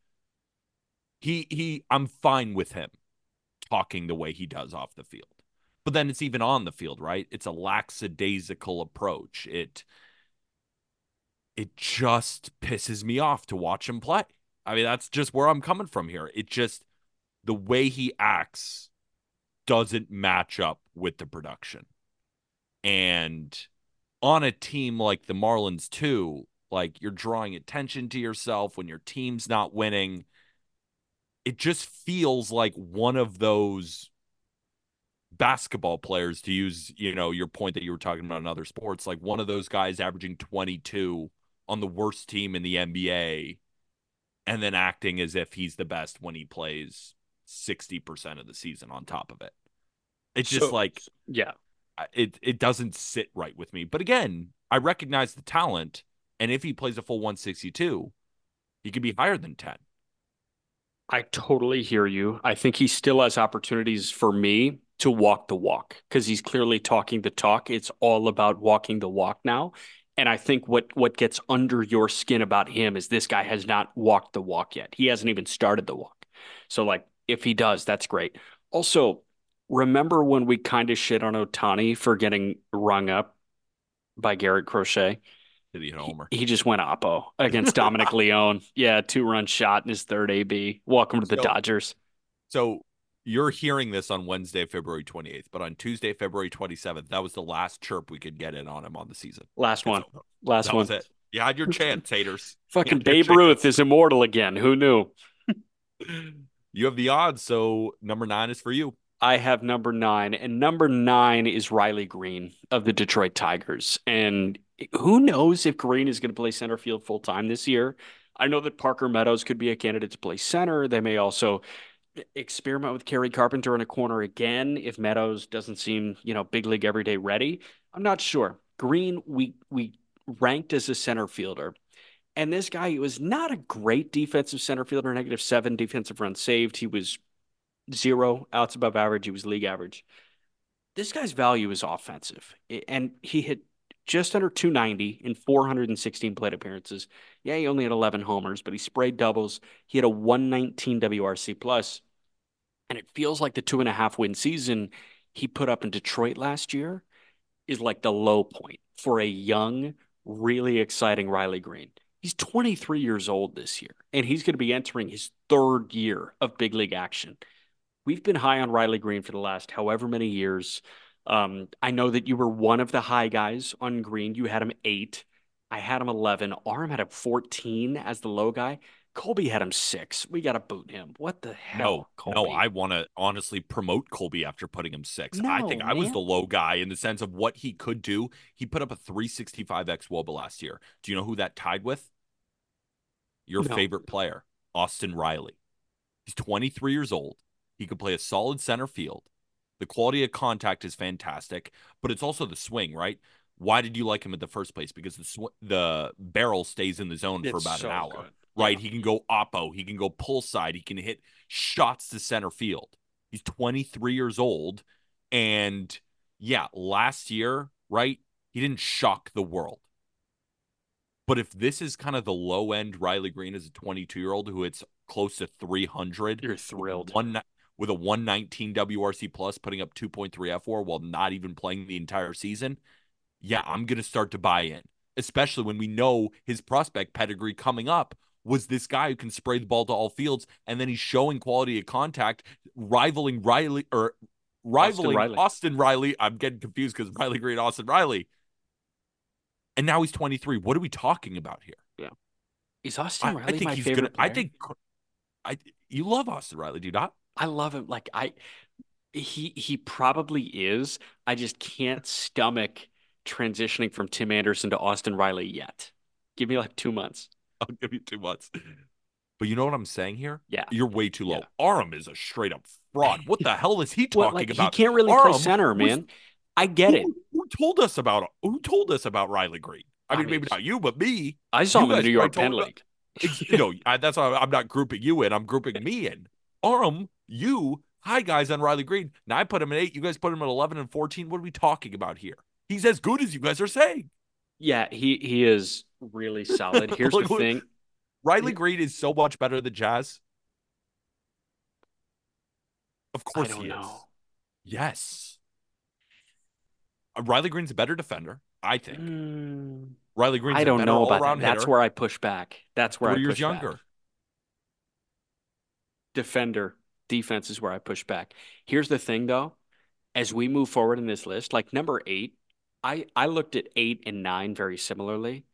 he he I'm fine with him talking the way he does off the field." But then it's even on the field, right? It's a lackadaisical approach. It it just pisses me off to watch him play. I mean, that's just where I'm coming from here. It just the way he acts doesn't match up with the production. And on a team like the Marlins, too, like you're drawing attention to yourself when your team's not winning. It just feels like one of those basketball players, to use, you know, your point that you were talking about in other sports, like one of those guys averaging 22 on the worst team in the NBA and then acting as if he's the best when he plays 60% of the season on top of it. It's just So- like Yeah. it it doesn't sit right with me. But again, I recognize the talent and if he plays a full 162, he could be higher than 10. I totally hear you. I think he still has opportunities for me to walk the walk because he's clearly talking the talk. It's all about walking the walk now. And I think what what gets under your skin about him is this guy has not walked the walk yet. He hasn't even started the walk. So like if he does, that's great. Also, remember when we kind of shit on Ohtani for getting rung up by Garrett Crochet? Did he hit a He, homer? he just went oppo against *laughs* Dominic Leone. Yeah, two run shot in his third AB. Welcome to the So- Dodgers. So you're hearing this on Wednesday, February 28th, but on Tuesday, February 27th, that was the last chirp we could get in on him on the season. Last It's one. over. Last that one. was it. You had your chance, haters. *laughs* Fucking Babe Ruth is immortal again. Who knew? *laughs* You have the odds, so number nine is for you. I have number nine, and number nine is Riley Greene of the Detroit Tigers. And who knows if Greene is going to play center field full time this year? I know that Parker Meadows could be a candidate to play center. They may also experiment with Kerry Carpenter in a corner again if Meadows doesn't seem, you know, big league everyday ready. I'm not sure. Greene, we we ranked as a center fielder. And this guy was not a great defensive center fielder, negative seven defensive runs saved. He was zero outs above average. He was league average. This guy's value is offensive, and he hit just under 290 in 416 plate appearances. Yeah, he only had 11 homers, but he sprayed doubles. He had a 119 WRC plus, and it feels like the two and a half win season he put up in Detroit last year is like the low point for a young, really exciting Riley Greene. He's 23 years old this year, and he's going to be entering his third year of big league action. We've been high on Riley Greene for the last however many years. Um, I know that you were one of the high guys on Greene. You had him eight. I had him 11. Aram had him 14 as the low guy. Colby had him six. We got to boot him. What the hell, No, Colby? no, I want to honestly promote Colby after putting him six. No, I think I was the low guy in the sense of what he could do. He put up a 365 xwOBA last year. Do you know who that tied with? Your No. favorite player, Austin Riley. He's 23 years old. He could play a solid center field. The quality of contact is fantastic, but it's also the swing, right? Why did you like him in the first place? Because the sw- the barrel stays in the zone for about so an hour good. right? Yeah. He can go oppo, he can go pull side, he can hit shots to center field. He's 23 years old. And yeah, last year, right? He didn't shock the world. But if this is kind of the low end Riley Greene as a 22 year old who hits close to 300, You're thrilled. one with a 119 WRC plus, putting up 2.3 fWAR while not even playing the entire season, yeah, I'm gonna start to buy in. Especially when we know his prospect pedigree coming up was this guy who can spray the ball to all fields, and then he's showing quality of contact, rivaling Riley or rivaling Riley. Austin Riley. I'm getting confused because Riley Greene, Austin Riley. And now he's 23. What are we talking about here? Is Austin I, I think my he's favorite gonna. I think. I you love Austin Riley, do you not? I love him. Like I, he he probably is. I just can't stomach transitioning from Tim Anderson to Austin Riley yet. Give me like two months. I'll give you two months. But you know what I'm saying here? Yeah. You're way too low. Yeah. Aram is a straight up fraud. What the hell is he Well, talking like, about? He can't really Aram play center, was- man. I get it. Who, who told us about who told us about Riley Greene? I I mean, mean, maybe not you, but me. I saw you him in the New York Penn League. Ex- no, I, that's why I'm not grouping you in. I'm grouping me in. Aram, you, hi guys on Riley Greene. Now I put him at eight. You guys put him at 11 and 14. What are we talking about here? He's as good as you guys are saying. Yeah, he he is really *laughs* solid. Here's Look, the thing. Riley Greene is so much better than Jazz. Of course he is. know. Yes. Uh, Riley Greene's a better defender, I think. Mm, Riley Greene's I don't better know about that. That's hitter, where I push back. That's where three I years younger. back. Defender, defense is where I push back. Here's the thing though, as we move forward in this list, like number eight, I, I looked at eight and nine very similarly.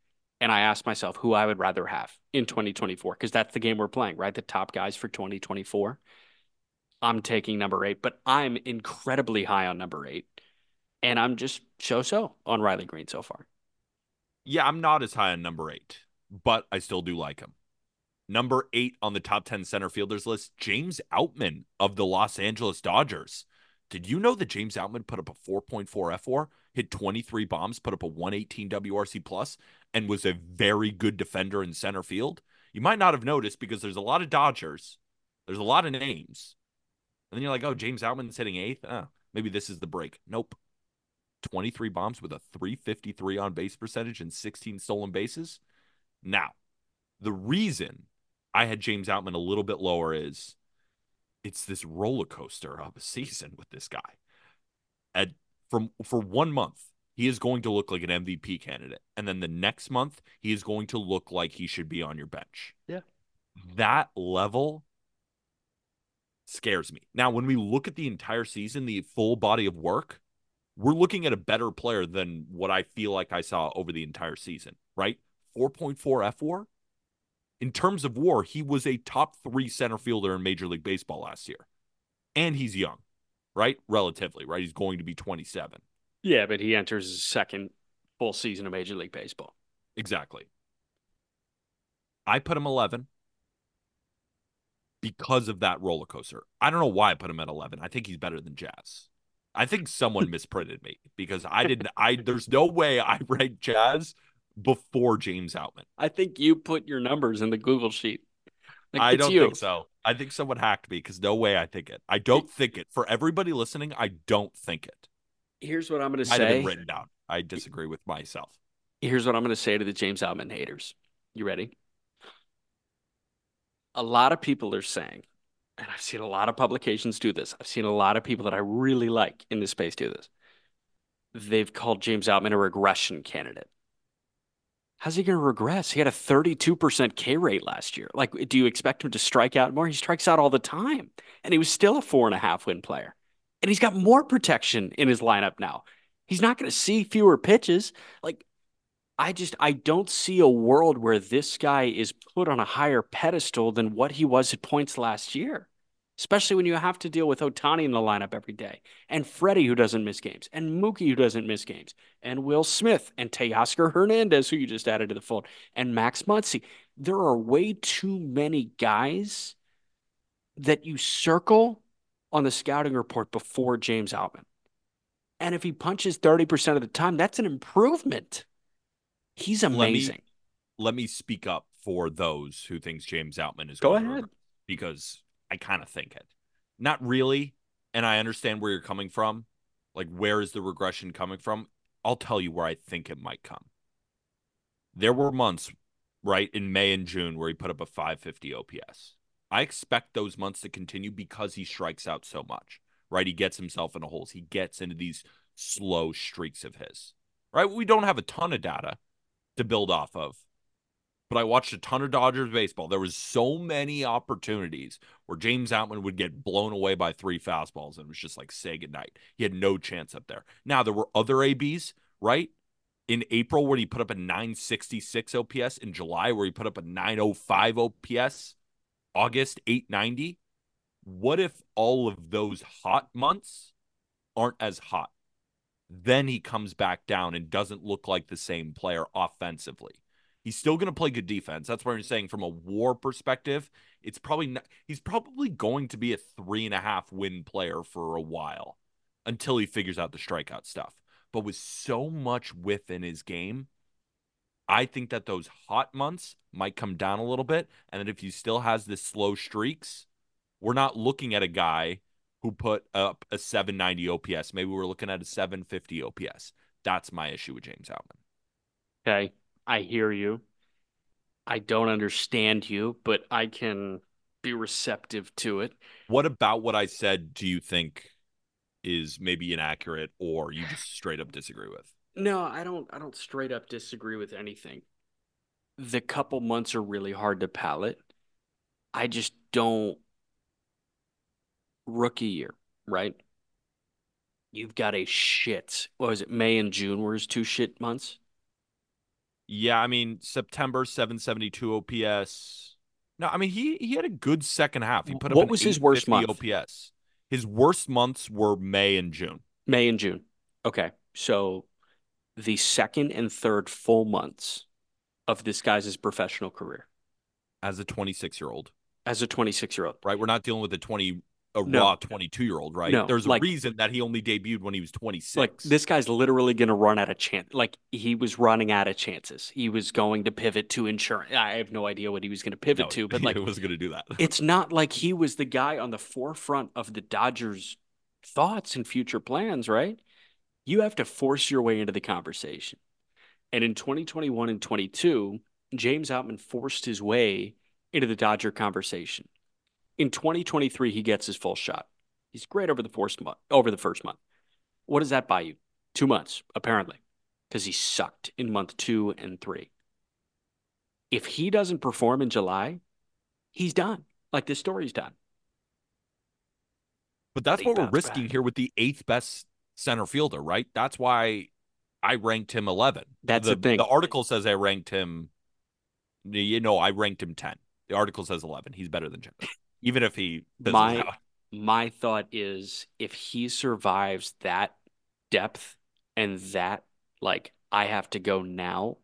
And I asked myself who I would rather have in 2024, because that's the game we're playing, right? The top guys for 2024. I'm taking number eight, but I'm incredibly high on number eight. And I'm just so so on Riley Greene so far. Yeah, I'm not as high on number eight, but I still do like him. Number eight on the top 10 center fielders list, James Outman of the Los Angeles Dodgers. Did you know that James Outman put up a 4.4 fWAR, hit 23 bombs, put up a 118 WRC plus, and was a very good defender in center field? You might not have noticed because there's a lot of Dodgers, there's a lot of names. And then you're like, oh, James Outman's hitting eighth. Oh, maybe this is the break. Nope. 23 bombs with a 353 on base percentage and 16 stolen bases. Now, the reason I had James Outman a little bit lower is it's this roller coaster of a season with this guy. At from for one month, he is going to look like an MVP candidate, and then the next month, he is going to look like he should be on your bench. Yeah. that level scares me. Now, when we look at the entire season, the full body of work, we're looking at a better player than what I feel like I saw over the entire season, right? 4.4 fWAR. In terms of war, he was a top three center fielder in Major League Baseball last year. And he's young, right? Relatively, right? He's going to be 27. Yeah, but he enters his second full season of Major League Baseball. Exactly. I put him 11 because of that roller coaster. I don't know why I put him at 11. I think he's better than Jazz. I think someone *laughs* misprinted me because I didn't. I there's no way I *laughs* ranked Jazz before James Outman. I think you put your numbers in the Google sheet. Like, I don't you. think so. I think someone hacked me because no way I think it. I don't think it. For everybody listening, I don't think it. Here's what I'm going to say. written down. I disagree with myself. Here's what I'm going to say to the James Outman haters. You ready? A lot of people are saying, and I've seen a lot of publications do this. I've seen a lot of people that I really like in this space do this. They've called James Outman a regression candidate. How's he going to regress? He had a 32% K rate last year. Like, do you expect him to strike out more? He strikes out all the time. And he was still a four and a half win player. And he's got more protection in his lineup now. He's not going to see fewer pitches. Like, I just I don't see a world where this guy is put on a higher pedestal than what he was at points last year. Especially when you have to deal with Ohtani in the lineup every day, and Freddie who doesn't miss games, and Mookie who doesn't miss games, and Will Smith and Teoscar Hernandez who you just added to the fold, and Max Muncy. There are way too many guys that you circle on the scouting report before James Outman. And if he punches 30% of the time, that's an improvement. He's Let me- amazing. Let me speak up for those who thinks James Outman is Go ahead. because I kind of think it. Not really, and I understand where you're coming from. Like, where is the regression coming from? I'll tell you where I think it might come. There were months, right, in May and June where he put up a 550 OPS. I expect those months to continue because he strikes out so much, right? He gets himself into holes. He gets into these slow streaks of his, right? We don't have a ton of data to build off of, but I watched a ton of Dodgers baseball. There was so many opportunities where James Outman would get blown away by three fastballs and it was just like say goodnight. He had no chance up there. Now there were other ABs, right? In April where he put up a 966 OPS, in July where he put up a 905 OPS, August 890. What if all of those hot months aren't as hot? Then he comes back down and doesn't look like the same player offensively. He's still going to play good defense. That's why I'm saying from a war perspective, it's probably not, he's probably going to be a three and a half win player for a while until he figures out the strikeout stuff. But with so much whiff in his game, I think that those hot months might come down a little bit. And that if he still has this slow streaks, we're not looking at a guy who put up a 790 OPS. Maybe we're looking at a 750 OPS. That's my issue with James Outman. Okay. I hear you. I don't understand you, but I can be receptive to it. What about what I said do you think is maybe inaccurate or you just straight up disagree with? No, I don't I don't straight up disagree with anything. The couple months are really hard to palate. I just don't rookie year, right? You've got a shit. What was it? May and June were his two shit months. Yeah, I mean September 772 OPS. No, I mean he he had a good second half. He put up What was his worst 850 OPS. His worst months were May and June. May and June. Okay. So the second and third full months of this guy's professional career as a 26 year old, as a 26 year old. right? We're not dealing with a 20 a No. raw 22 year old, right? No, There's a like- reason that he only debuted when he was 26. Like this guy's literally going to run out of chance. Like he was running out of chances. He was going to pivot to insurance. I have no idea what he was going to pivot No, to, but *laughs* like he was going to do that. it's not like he was the guy on the forefront of the Dodgers' thoughts and future plans, right? You have to force your way into the conversation. And in 2021 and 22, James Outman forced his way into the Dodger conversation. In 2023, he gets his full shot. He's great over the first month. Over the first month, what does that buy you? Two months, apparently, because he sucked in month two and three. If he doesn't perform in July, he's done. Like this story's done. But that's what we're risking back. here with the eighth best center fielder, right? That's why I ranked him 11. That's the thing. The article says I ranked him. You know, I ranked him 10. The article says 11. He's better than Jim, even if he My- out. My thought is if he survives that depth and that, like, I have to go now,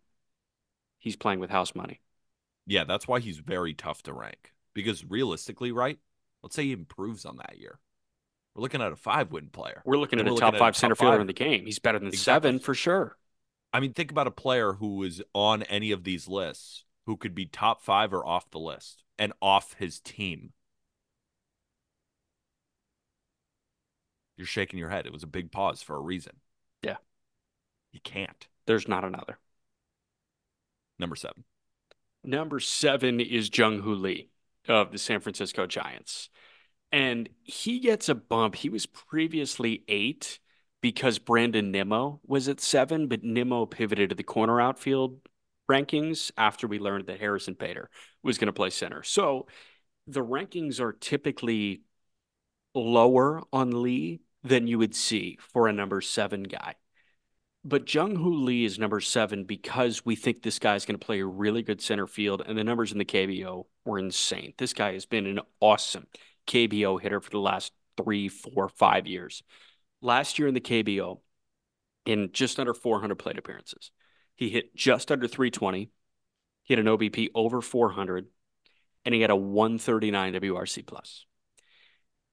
he's playing with house money. Yeah, that's why he's very tough to rank. Because realistically, right? Let's say he improves on that year. We're looking at a five win player. We're looking at a we're top looking at a five top center fielder five. in the game. He's better than Exactly. seven for sure. I mean, think about a player who is on any of these lists who could be top five or off the list and off his team. You're shaking your head. It was a big pause for a reason. Yeah. You can't. There's not another. Number seven. Number seven is Jung Hoo Lee of the San Francisco Giants. And he gets a bump. He was previously eight because Brandon Nimmo was at seven, but Nimmo pivoted to the corner outfield rankings after we learned that Harrison Bader was going to play center. So the rankings are typically lower on Lee than you would see for a number seven guy. But Jung Hoo Lee is number seven because we think this guy is going to play a really good center field, and the numbers in the KBO were insane. This guy has been an awesome KBO hitter for the last three, four, five years. Last year in the KBO, in just under 400 plate appearances, he hit just under 320. He had an OBP over 400, and he had a 139 WRC plus.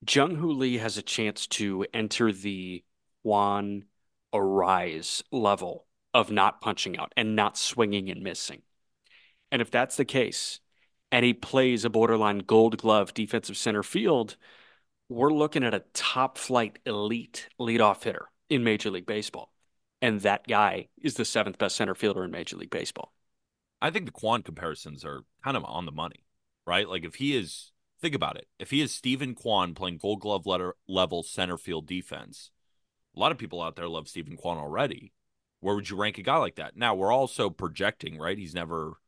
Jung Hoo Lee has a chance to enter the Kwan Arraez level of not punching out and not swinging and missing. And if that's the case, and he plays a borderline gold glove defensive center field, we're looking at a top flight elite leadoff hitter in Major League Baseball. And that guy is the seventh best center fielder in Major League Baseball. I think the Kwan comparisons are kind of on the money, right? Like if he is, think about it. If he is Stephen Kwan playing Gold Glove letter, level center field defense, a lot of people out there love Stephen Kwan already. Where would you rank a guy like that? Now we're also projecting, right? He's never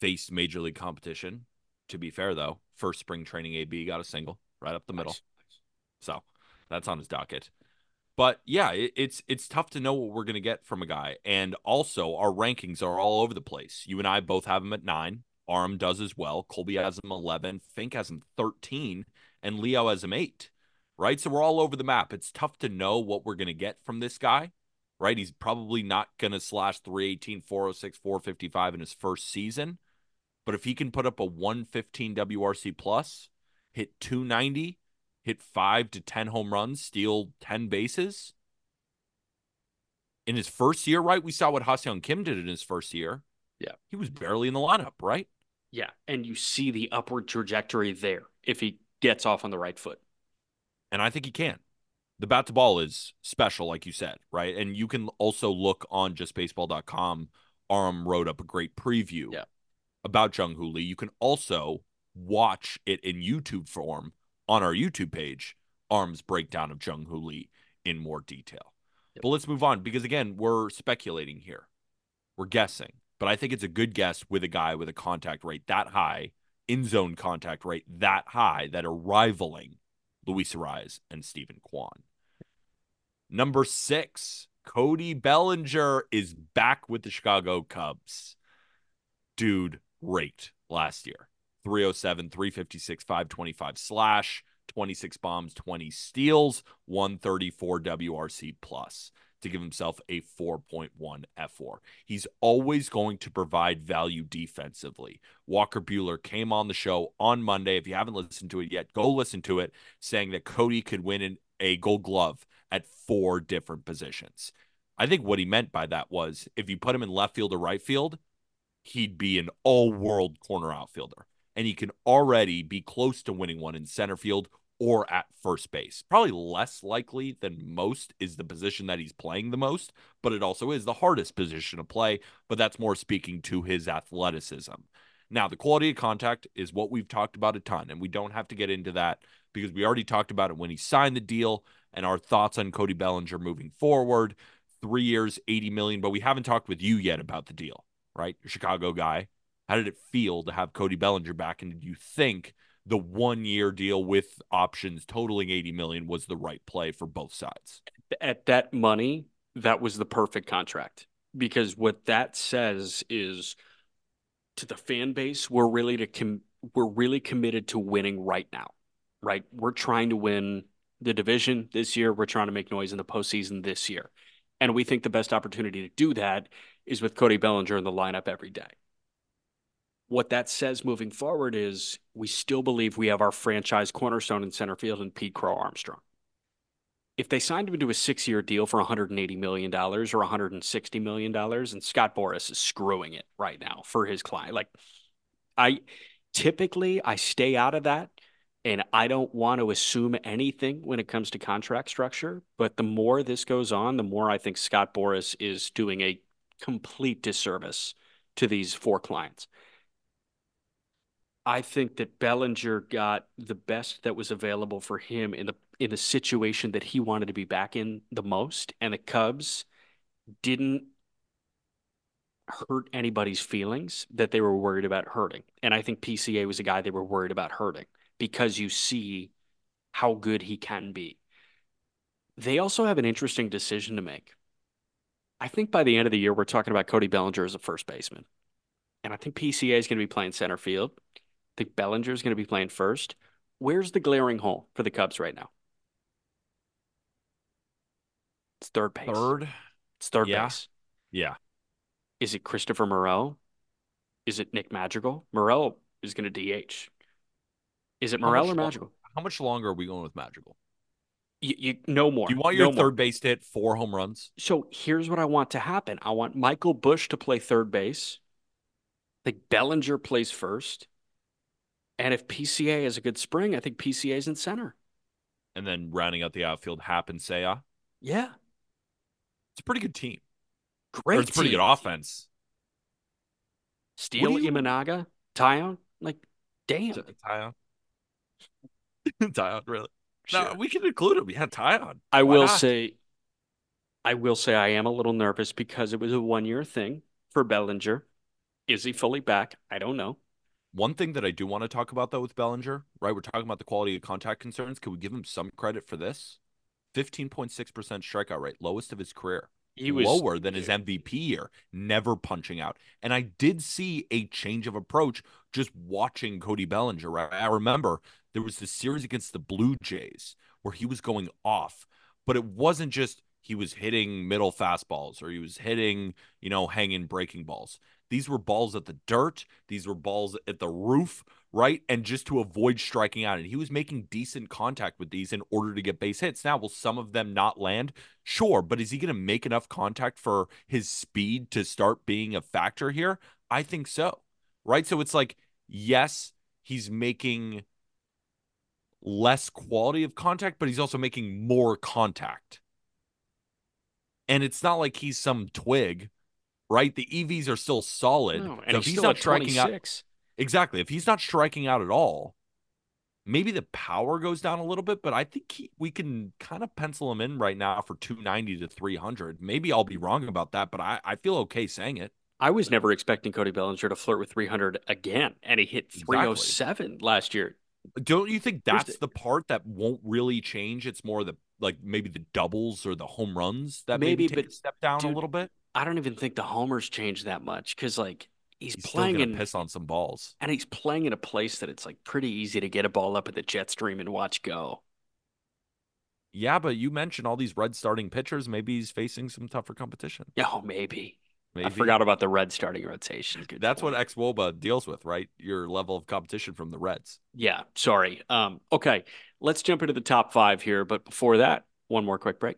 faced major league competition. To be fair, though, first spring training AB got a single right up the middle. Nice. So that's on his docket. But yeah, it, it's it's tough to know what we're gonna get from a guy. And also our rankings are all over the place. You and I both have him at nine. Aram does as well. Colby has him eleven. Fink has him thirteen, and Leo has him eight. Right. So we're all over the map. It's tough to know what we're gonna get from this guy. Right. He's probably not gonna slash 318, 406, 455 in his first season. But if he can put up a 115 WRC plus, hit 290, hit five to 10 home runs, steal 10 bases. In his first year, right? We saw what Ha-Seong Kim did in his first year. Yeah. He was barely in the lineup, right? Yeah. And you see the upward trajectory there if he gets off on the right foot. And I think he can. the bat to ball is special, like you said, right? And you can also look on justbaseball.com. Aram wrote up a great preview Yeah. about Jung Hoo Lee. You can also watch it in YouTube form on our YouTube page, Aram's breakdown of Jung Hoo Lee in more detail. Yep. But let's move on because again, we're speculating here. We're guessing. But I think it's a good guess with a guy with a contact rate that high, in zone contact rate that high, that are rivaling Luis Arraez and Stephen Kwan. Number six, Cody Bellinger is back with the Chicago Cubs. Dude raked last year. 307, 356, 525 slash, 26 bombs, 20 steals, 134 WRC plus to give himself a 4.1 fWAR. He's always going to provide value defensively. Walker Buehler came on the show on Monday. If you haven't listened to it yet, go listen to it, saying that Cody could win an, a gold glove at four different positions. I think what he meant by that was if you put him in left field or right field, he'd be an all world corner outfielder. And he can already be close to winning one in center field or at first base. Probably less likely than most is the position that he's playing the most, but it also is the hardest position to play. But that's more speaking to his athleticism. Now, the quality of contact is what we've talked about a ton, and we don't have to get into that because we already talked about it when he signed the deal and our thoughts on Cody Bellinger moving forward. Three years, 80 million, but we haven't talked with you yet about the deal, right? Chicago guy. How did it feel to have Cody Bellinger back? And did you think the one year deal with options totaling 80 million was the right play for both sides? At that money, that was the perfect contract because what that says is to the fan base, we're really to com- we're really committed to winning right now, right? We're trying to win the division this year. We're trying to make noise in the postseason this year. And we think the best opportunity to do that is with Cody Bellinger in the lineup every day. What that says moving forward is we still believe we have our franchise cornerstone in center field and Pete Crow-Armstrong. If they signed him to a six year deal for $180 million or $160 million, and Scott Boras is screwing it right now for his client, like I typically I stay out of that and I don't want to assume anything when it comes to contract structure. But the more this goes on, the more I think Scott Boras is doing a complete disservice to these four clients. I think that Bellinger got the best that was available for him in the in the situation that he wanted to be back in the most, and the Cubs didn't hurt anybody's feelings that they were worried about hurting. And I think PCA was a guy they were worried about hurting because you see how good he can be. They also have an interesting decision to make. I think by the end of the year, we're talking about Cody Bellinger as a first baseman. And I think PCA is going to be playing center field. I think Bellinger is going to be playing first. Where's the glaring hole for the Cubs right now? It's third base. Third? It's third Yeah. base. Yeah. Is it Christopher Morel? Is it Nick Madrigal? Morel is going to DH. Is it Morel or longer- Madrigal? How much longer are we going with Madrigal? You, you no more. Do you want your No third more. base to hit four home runs? So here's what I want to happen. I want Michael Busch to play third base. I think Bellinger plays first. And if PCA is a good spring, I think PCA is in center. And then rounding out the outfield, Happ and Seiya. Yeah. It's a pretty good team. Or Great. it's a pretty good offense. Steele, you- Imanaga, Taillon. Like, damn. Taillon. Taillon, *laughs* really? No, we can include him. Yeah, Taillon. I Why will not? say, I will say I am a little nervous because it was a one year thing for Bellinger. Is he fully back? I don't know. One thing that I do want to talk about though with Bellinger, right? We're talking about the quality of contact concerns. Can we give him some credit for this? 15.6% strikeout rate, lowest of his career. He was lower than his MVP year, never punching out. And I did see a change of approach just watching Cody Bellinger. Right? I remember there was this series against the Blue Jays where he was going off, but it wasn't just he was hitting middle fastballs or he was hitting, you know, hanging breaking balls. These were balls at the dirt, these were balls at the roof, right? And just to avoid striking out. And he was making decent contact with these in order to get base hits. Now, will some of them not land? Sure, but is he going to make enough contact for his speed to start being a factor here? I think so. Right? So it's like, yes, he's making less quality of contact, but he's also making more contact. And it's not like he's some twig, right? The EVs are still solid. No, so and if he's, he's not striking out, exactly. If he's not striking out at all, maybe the power goes down a little bit, but I think he, we can kind of pencil him in right now for 290 to 300. Maybe I'll be wrong about that, but I, I feel okay saying it. I was never expecting Cody Bellinger to flirt with 300 again, and he hit Exactly. 307 last year. Don't you think that's the part that won't really change? It's more the like maybe the doubles or the home runs that maybe, Maybe, take but, a step down dude, a little bit. I don't even think the homers changed that much because, like, he's, He's playing gonna piss on some balls. and he's playing in a place that it's like pretty easy to get a ball up at the jet stream and watch go. Yeah, but you mentioned all these red starting pitchers. Maybe he's facing some tougher competition. Oh, maybe. Maybe I forgot about the red starting rotation. Good that's point. what xwOBA deals with, right? Your level of competition from the Reds. Yeah, sorry. Um, okay, let's jump into the top five here. But before that, one more quick break.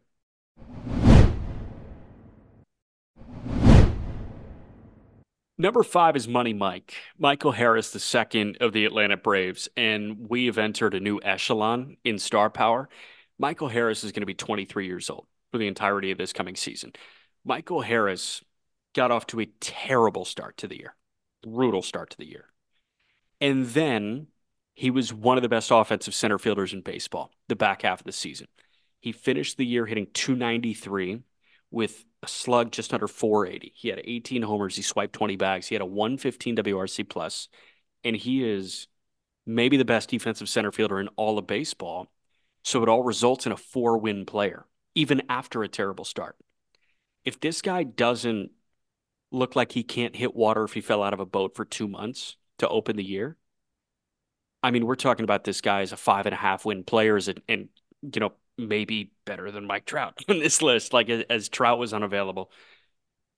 Number five is Money Mike, Michael Harris, the second of the Atlanta Braves, and we have entered a new echelon in star power. Michael Harris is going to be 23 years old for the entirety of this coming season. Michael Harris got off to a terrible start to the year, brutal start to the year. And then he was one of the best offensive center fielders in baseball the back half of the season. He finished the year hitting 293 with a slug just under 480. He had 18 homers. He swiped 20 bags. He had a 115 WRC plus, and he is maybe the best defensive center fielder in all of baseball. So it all results in a four win player, even after a terrible start. If this guy doesn't look like he can't hit water if he fell out of a boat for two months to open the year, I mean, we're talking about this guy as a five and a half win player, and, and you know, maybe better than Mike Trout *laughs* on this list, like as, Trout was unavailable.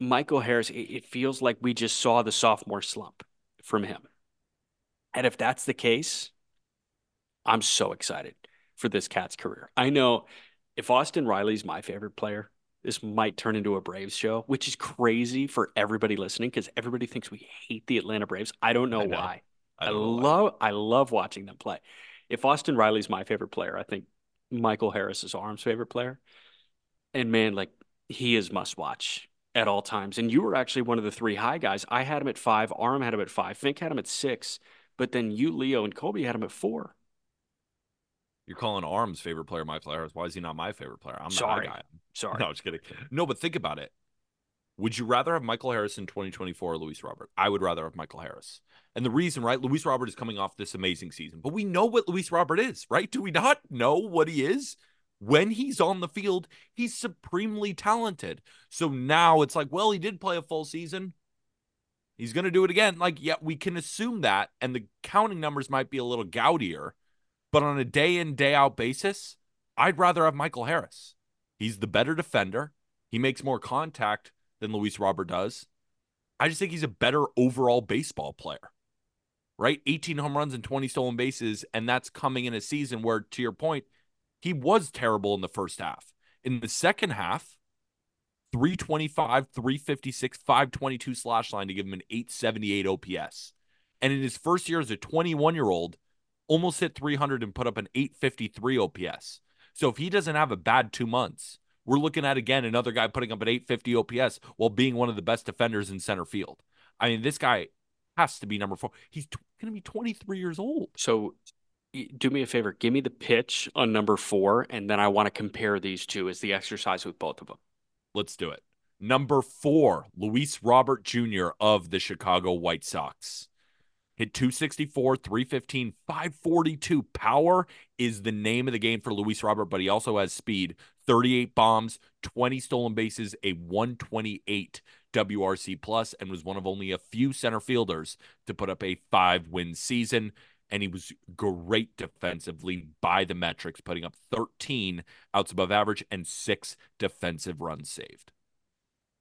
Michael Harris, it, feels like we just saw the sophomore slump from him. And if that's the case, I'm so excited for this cat's career. I know if Austin Riley's my favorite player, this might turn into a Braves show, which is crazy for everybody listening because everybody thinks we hate the Atlanta Braves. I don't know, I know. why. I, why. love I love watching them play. If Austin Riley's my favorite player, I think Michael Harris is Aram's favorite player. And man, like he is must watch at all times. And you were actually one of the three high guys. I had him at five, Aram had him at five, Fink had him at six, but then you, Leo, and Colby had him at four. You're calling Aram's favorite player Michael Harris. Why is he not my favorite player? I'm Sorry. the high guy. Sorry. No, I'm just kidding. No, but think about it. Would you rather have Michael Harris in 2024 or Luis Robert? I would rather have Michael Harris. And the reason, right? Luis Robert is coming off this amazing season, but we know what Luis Robert is, right? Do we not know what he is? When he's on the field, he's supremely talented. So now it's like, well, he did play a full season. He's going to do it again. Like, yeah, we can assume that. And the counting numbers might be a little gaudier, but on a day in, day out basis, I'd rather have Michael Harris. He's the better defender. He makes more contact than Luis Robert does. I just think he's a better overall baseball player, right? 18 home runs and 20 stolen bases. And that's coming in a season where, to your point, he was terrible in the first half. In the second half, 325, 356, 522 slash line to give him an 878 OPS. And in his first year as a 21 year old, almost hit 300 and put up an 853 OPS. So if he doesn't have a bad two months, we're looking at again another guy putting up an 850 OPS while being one of the best defenders in center field. I mean, this guy has to be number four. He's t- going to be 23 years old. So do me a favor, give me the pitch on number four, and then I want to compare these two as the exercise with both of them. Let's do it. Number four, Luis Robert Jr. of the Chicago White Sox. Hit 264, 315, 542. Power is the name of the game for Luis Robert, but he also has speed 38 bombs, 20 stolen bases, a 128 WRC plus, and was one of only a few center fielders to put up a five win season. And he was great defensively by the metrics, putting up 13 outs above average and six defensive runs saved.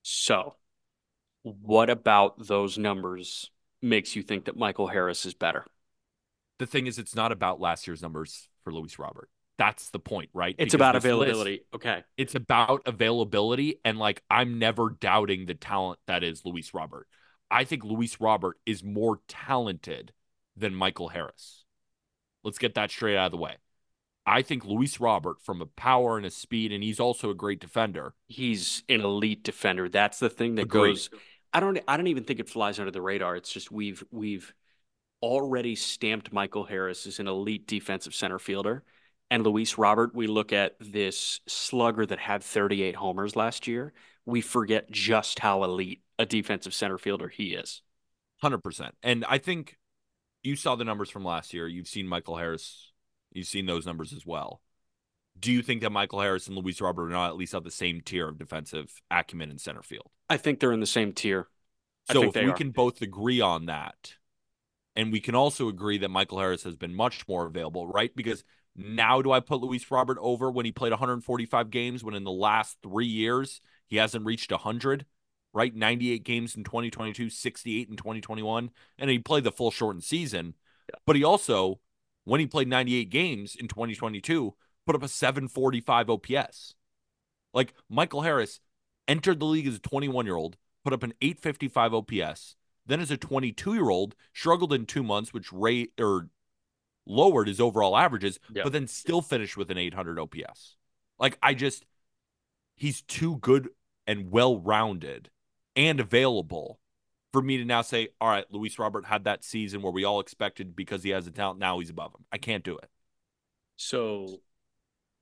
So, what about those numbers makes you think that Michael Harris is better? The thing is, it's not about last year's numbers for Luis Robert. That's the point, right? It's Because about this list- availability. okay. it's about availability. And like, I'm never doubting the talent that is Luis Robert. I think Luis Robert is more talented than Michael Harris. Let's get that straight out of the way. I think Luis Robert, from a power and a speed, and he's also a great defender. He's an elite defender. That's the thing that Agreed. goes. I don't. I don't even think it flies under the radar. It's just we've we've already stamped Michael Harris as an elite defensive center fielder, and Luis Robert. We look at this slugger that had 38 homers last year. We forget just how elite a defensive center fielder he is. 100%. And I think you saw the numbers from last year. You've seen Michael Harris. You've seen those numbers as well. Do you think that Michael Harris and Luis Robert are not at least on the same tier of defensive acumen in center field? I think they're in the same tier. I So think if we are. can both agree on that, and we can also agree that Michael Harris has been much more available, right? Because now do I put Luis Robert over when he played 145 games when in the last three years he hasn't reached 100, right? 98 games in 2022, 68 in 2021, and he played the full shortened season. But he also, when he played 98 games in 2022, put up a 745 OPS. Like Michael Harris entered the league as a 21 year old, put up an 855 OPS. Then as a 22 year old, struggled in two months, which rate or lowered his overall averages, Yeah. but then still finished with an 800 OPS. Like I just, he's too good and well rounded and available for me to now say, all right, Luis Robert had that season where we all expected because he has the talent. Now he's above him. I can't do it. So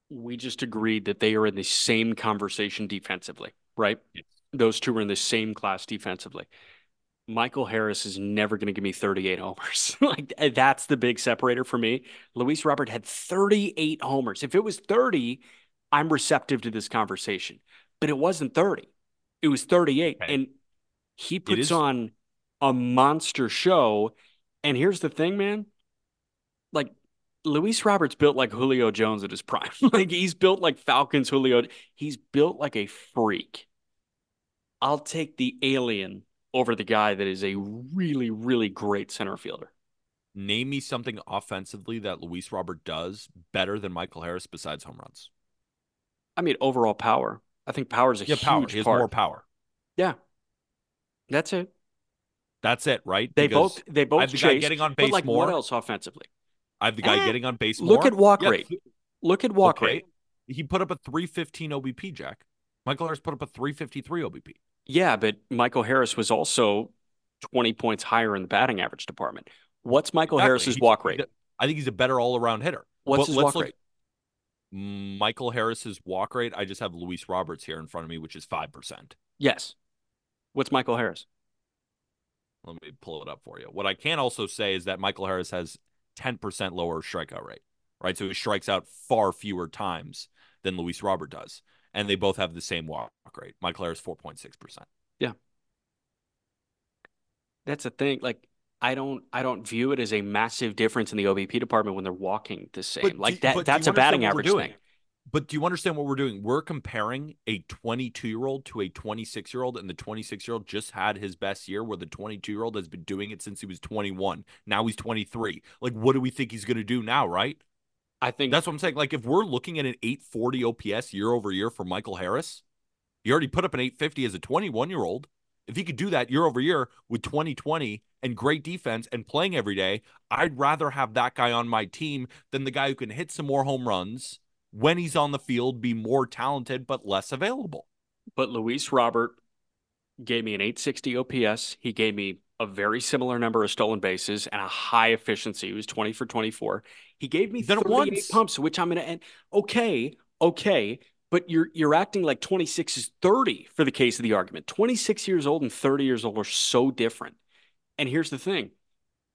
we just agreed that they are in the same conversation defensively, right? Yes. Those two are in the same class defensively. Michael Harris is never going to give me 38 homers. *laughs* like eh, that's the big separator for me. Luis Robert had 38 homers. If it was 30, I'm receptive to this conversation. But it wasn't 30. It was 38 Okay. and he puts on a monster show. And here's the thing, man. Like Luis Roberts built like Julio Jones at his prime. *laughs* like he's built like Falcons Julio. He's built like a freak. I'll take the alien over the guy that is a really, really great center fielder. Name me something offensively that Luis Robert does better than Michael Harris besides home runs. I mean, overall power. I think power is a Yeah, huge power. He has part. more power. Yeah, that's it. That's it, right? They Because both they both the getting on but base like more. what else offensively? I have the guy Eh, getting on base Look more. at walk Yeah, rate. Look at walk okay. rate. He put up a 315 OBP, Jack. Michael Harris put up a 353 OBP. Yeah, but Michael Harris was also 20 points higher in the batting average department. What's Michael Exactly. Harris's He's- walk rate? I think he's a better all around hitter. What's But his walk look- rate? Michael Harris's walk rate, I just have Luis Roberts here in front of me, which is 5%. Yes. What's Michael Harris? Let me pull it up for you. What I can also say is that Michael Harris has 10% lower strikeout rate, right? So he strikes out far fewer times than Luis Robert does. And they both have the same walk rate. Michael is 4.6%. Yeah. That's the thing. Like I don't I don't view it as a massive difference in the OBP department when they're walking the same. But like that do that's a batting average thing. But do you understand what we're doing? We're comparing a 22 year old to a 26 year old, and the 26 year old just had his best year, where the 22 year old has been doing it since he was 21. Now he's 23. Like, what do we think he's going to do now, right? I think That's what I'm saying. Like, if we're looking at an 840 OPS year over year for Michael Harris, he already put up an 850 as a 21 year old. If he could do that year over year with 2020 and great defense and playing every day, I'd rather have that guy on my team than the guy who can hit some more home runs when he's on the field, be more talented but less available. but Luis Robert gave me an 860 OPS. He gave me a very similar number of stolen bases and a high efficiency. He was 20 for 24. He gave me Then 38 once- pumps, which I'm going to end. Okay, okay, but you're you're acting like 26 is 30 for the case of the argument. 26 years old and 30 years old are so different. And here's the thing.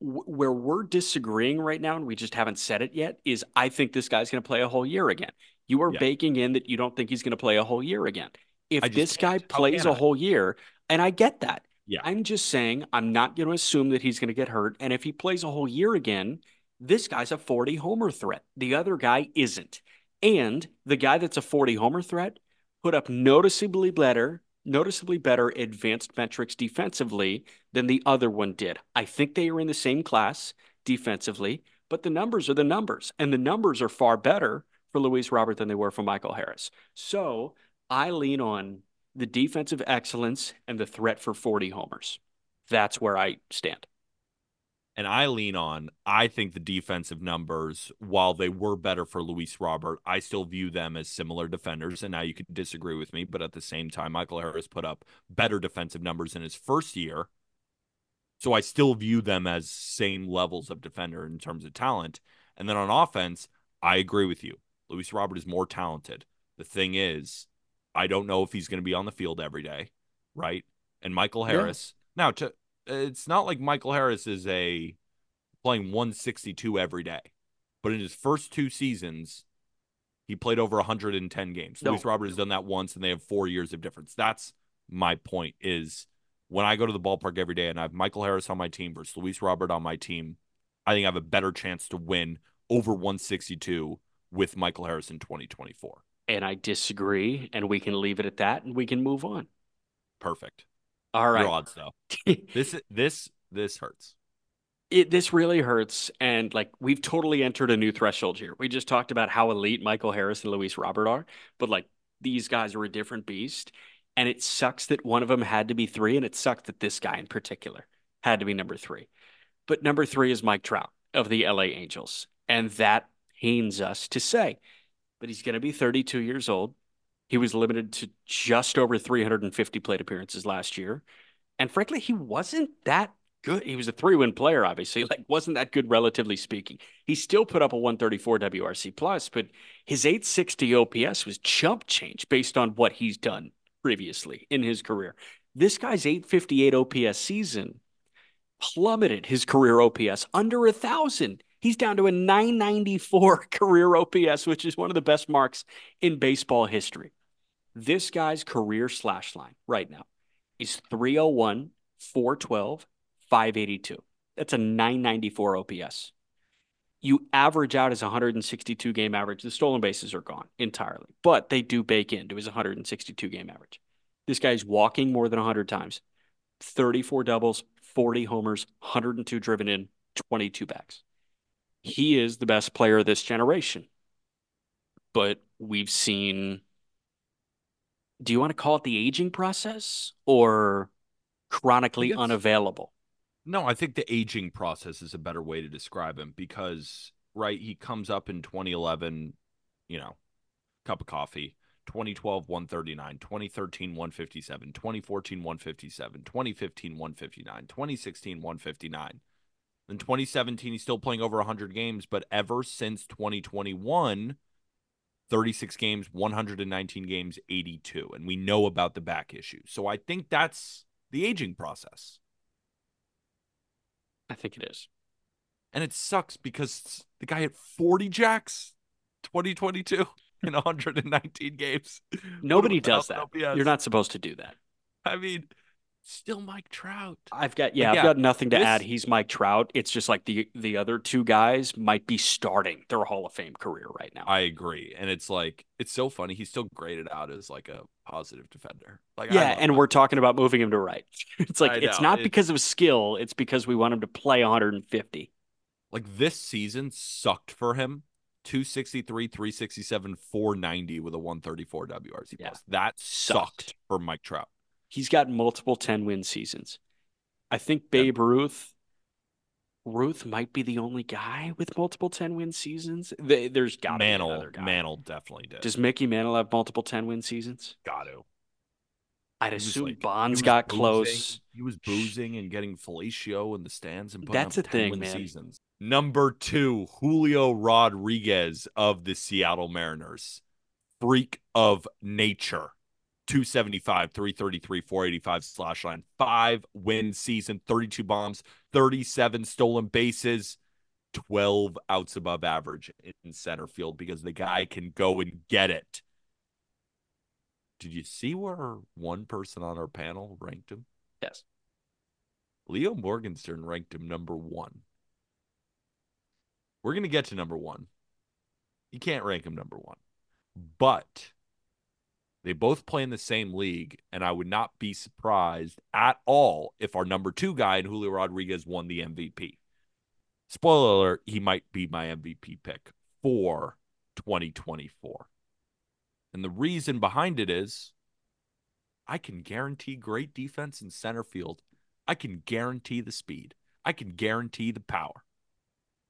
Wh- Where we're disagreeing right now, and we just haven't said it yet, is I think this guy's going to play a whole year again. You are Yeah. baking in that you don't think he's going to play a whole year again. If this guy can't. How plays a whole year, and I get that. Yeah. I'm just saying I'm not going to assume that he's going to get hurt. And if he plays a whole year again, this guy's a 40 homer threat. The other guy isn't. And the guy that's a 40 homer threat put up noticeably better, noticeably better advanced metrics defensively than the other one did. I think they are in the same class defensively, but the numbers are the numbers. And the numbers are far better for Luis Robert than they were for Michael Harris. So I lean on the defensive excellence and the threat for 40 homers. That's where I stand. And I lean on, I think the defensive numbers, while they were better for Luis Robert, I still view them as similar defenders. And now you can disagree with me, but at the same time, Michael Harris put up better defensive numbers in his first year. So I still view them as same levels of defender in terms of talent. And then on offense, I agree with you. Luis Robert is more talented. The thing is, I don't know if he's going to be on the field every day, right? And Michael Harris. Yeah. Now, to it's not like Michael Harris is a playing 162 every day, but in his first two seasons, he played over 110 games. No. Luis Robert has done that once, and they have four years of difference. That's my point. Is when I go to the ballpark every day and I have Michael Harris on my team versus Luis Robert on my team, I think I have a better chance to win over 162 with Michael Harris in 2024. And I disagree, and we can leave it at that, and we can move on. Perfect. All right. Your odds though. this this this hurts. It this really hurts, and like we've totally entered a new threshold here. We just talked about how elite Michael Harris and Luis Robert are, but like these guys are a different beast, and it sucks that one of them had to be three, and it sucked that this guy in particular had to be number three. But number three is Mike Trout of the LA Angels, and that pains us to say. But he's going to be 32 years old. He was limited to just over 350 plate appearances last year. And frankly, he wasn't that good. He was a three win player, obviously, *laughs* like wasn't that good, relatively speaking. He still put up a 134 WRC plus, but his 860 OPS was chump change based on what he's done previously in his career. This guy's 858 OPS season plummeted his career OPS under a thousand. He's down to a 994 *laughs* career OPS, which is one of the best marks in baseball history. This guy's career slash line right now is 301, 412, 582. That's a 994 OPS. You average out his 162 game average. The stolen bases are gone entirely, but they do bake into his 162 game average. This guy's walking more than 100 times, 34 doubles, 40 homers, 102 driven in, 22 backs. He is the best player of this generation. But we've seen do you want to call it the aging process or chronically unavailable? No, I think the aging process is a better way to describe him because, right, he comes up in 2011, you know, cup of coffee. 2012 139 2013 157 2014 157 2015 159 2016 159 in 2017 he's still playing over 100 games but ever since 2021 36 games, 119 games, 82. And we know about the back issue. So I think that's the aging process. I think it is. And it sucks because the guy had 40 jacks 2022 *laughs* in 119 games. Nobody does that. You're not supposed to do that. I mean, still Mike Trout. I've got yeah, yeah I've got nothing to this, add. He's Mike Trout. It's just like the the other two guys might be starting their Hall of Fame career right now. I agree, and it's like it's so funny. He's still graded out as like a positive defender. Like yeah, and we're talking about moving him to right. *laughs* It's like it's not because of skill. It's because we want him to play 150. Like this season sucked for him. 263, 367, 490 with a 134 WRC yeah. plus. That sucked. sucked for Mike Trout he's got multiple 10 win seasons. I think Babe yeah. Ruth Ruth might be the only guy with multiple 10 win seasons. There's got Mantle. Mantle definitely did. Does Mickey Mantle have multiple 10 win seasons? Got to. I'd assume like, Bonds got boozing, close. He was boozing and getting fellatio in the stands and That's a thing, man. Seasons. Number two, Julio Rodriguez of the Seattle Mariners. Freak of nature. 275, 333, 485 slash line. Five win season, 32 bombs, 37 stolen bases, 12 outs above average in center field because the guy can go and get it. Did you see where one person on our panel ranked him? Yes. Leo Morgenstern ranked him number one. We're going to get to number one. You can't rank him number one. But they both play in the same league, and I would not be surprised at all if our number two guy and Julio Rodriguez won the MVP. Spoiler alert, he might be my MVP pick for 2024. And the reason behind it is I can guarantee great defense in center field. I can guarantee the speed. I can guarantee the power.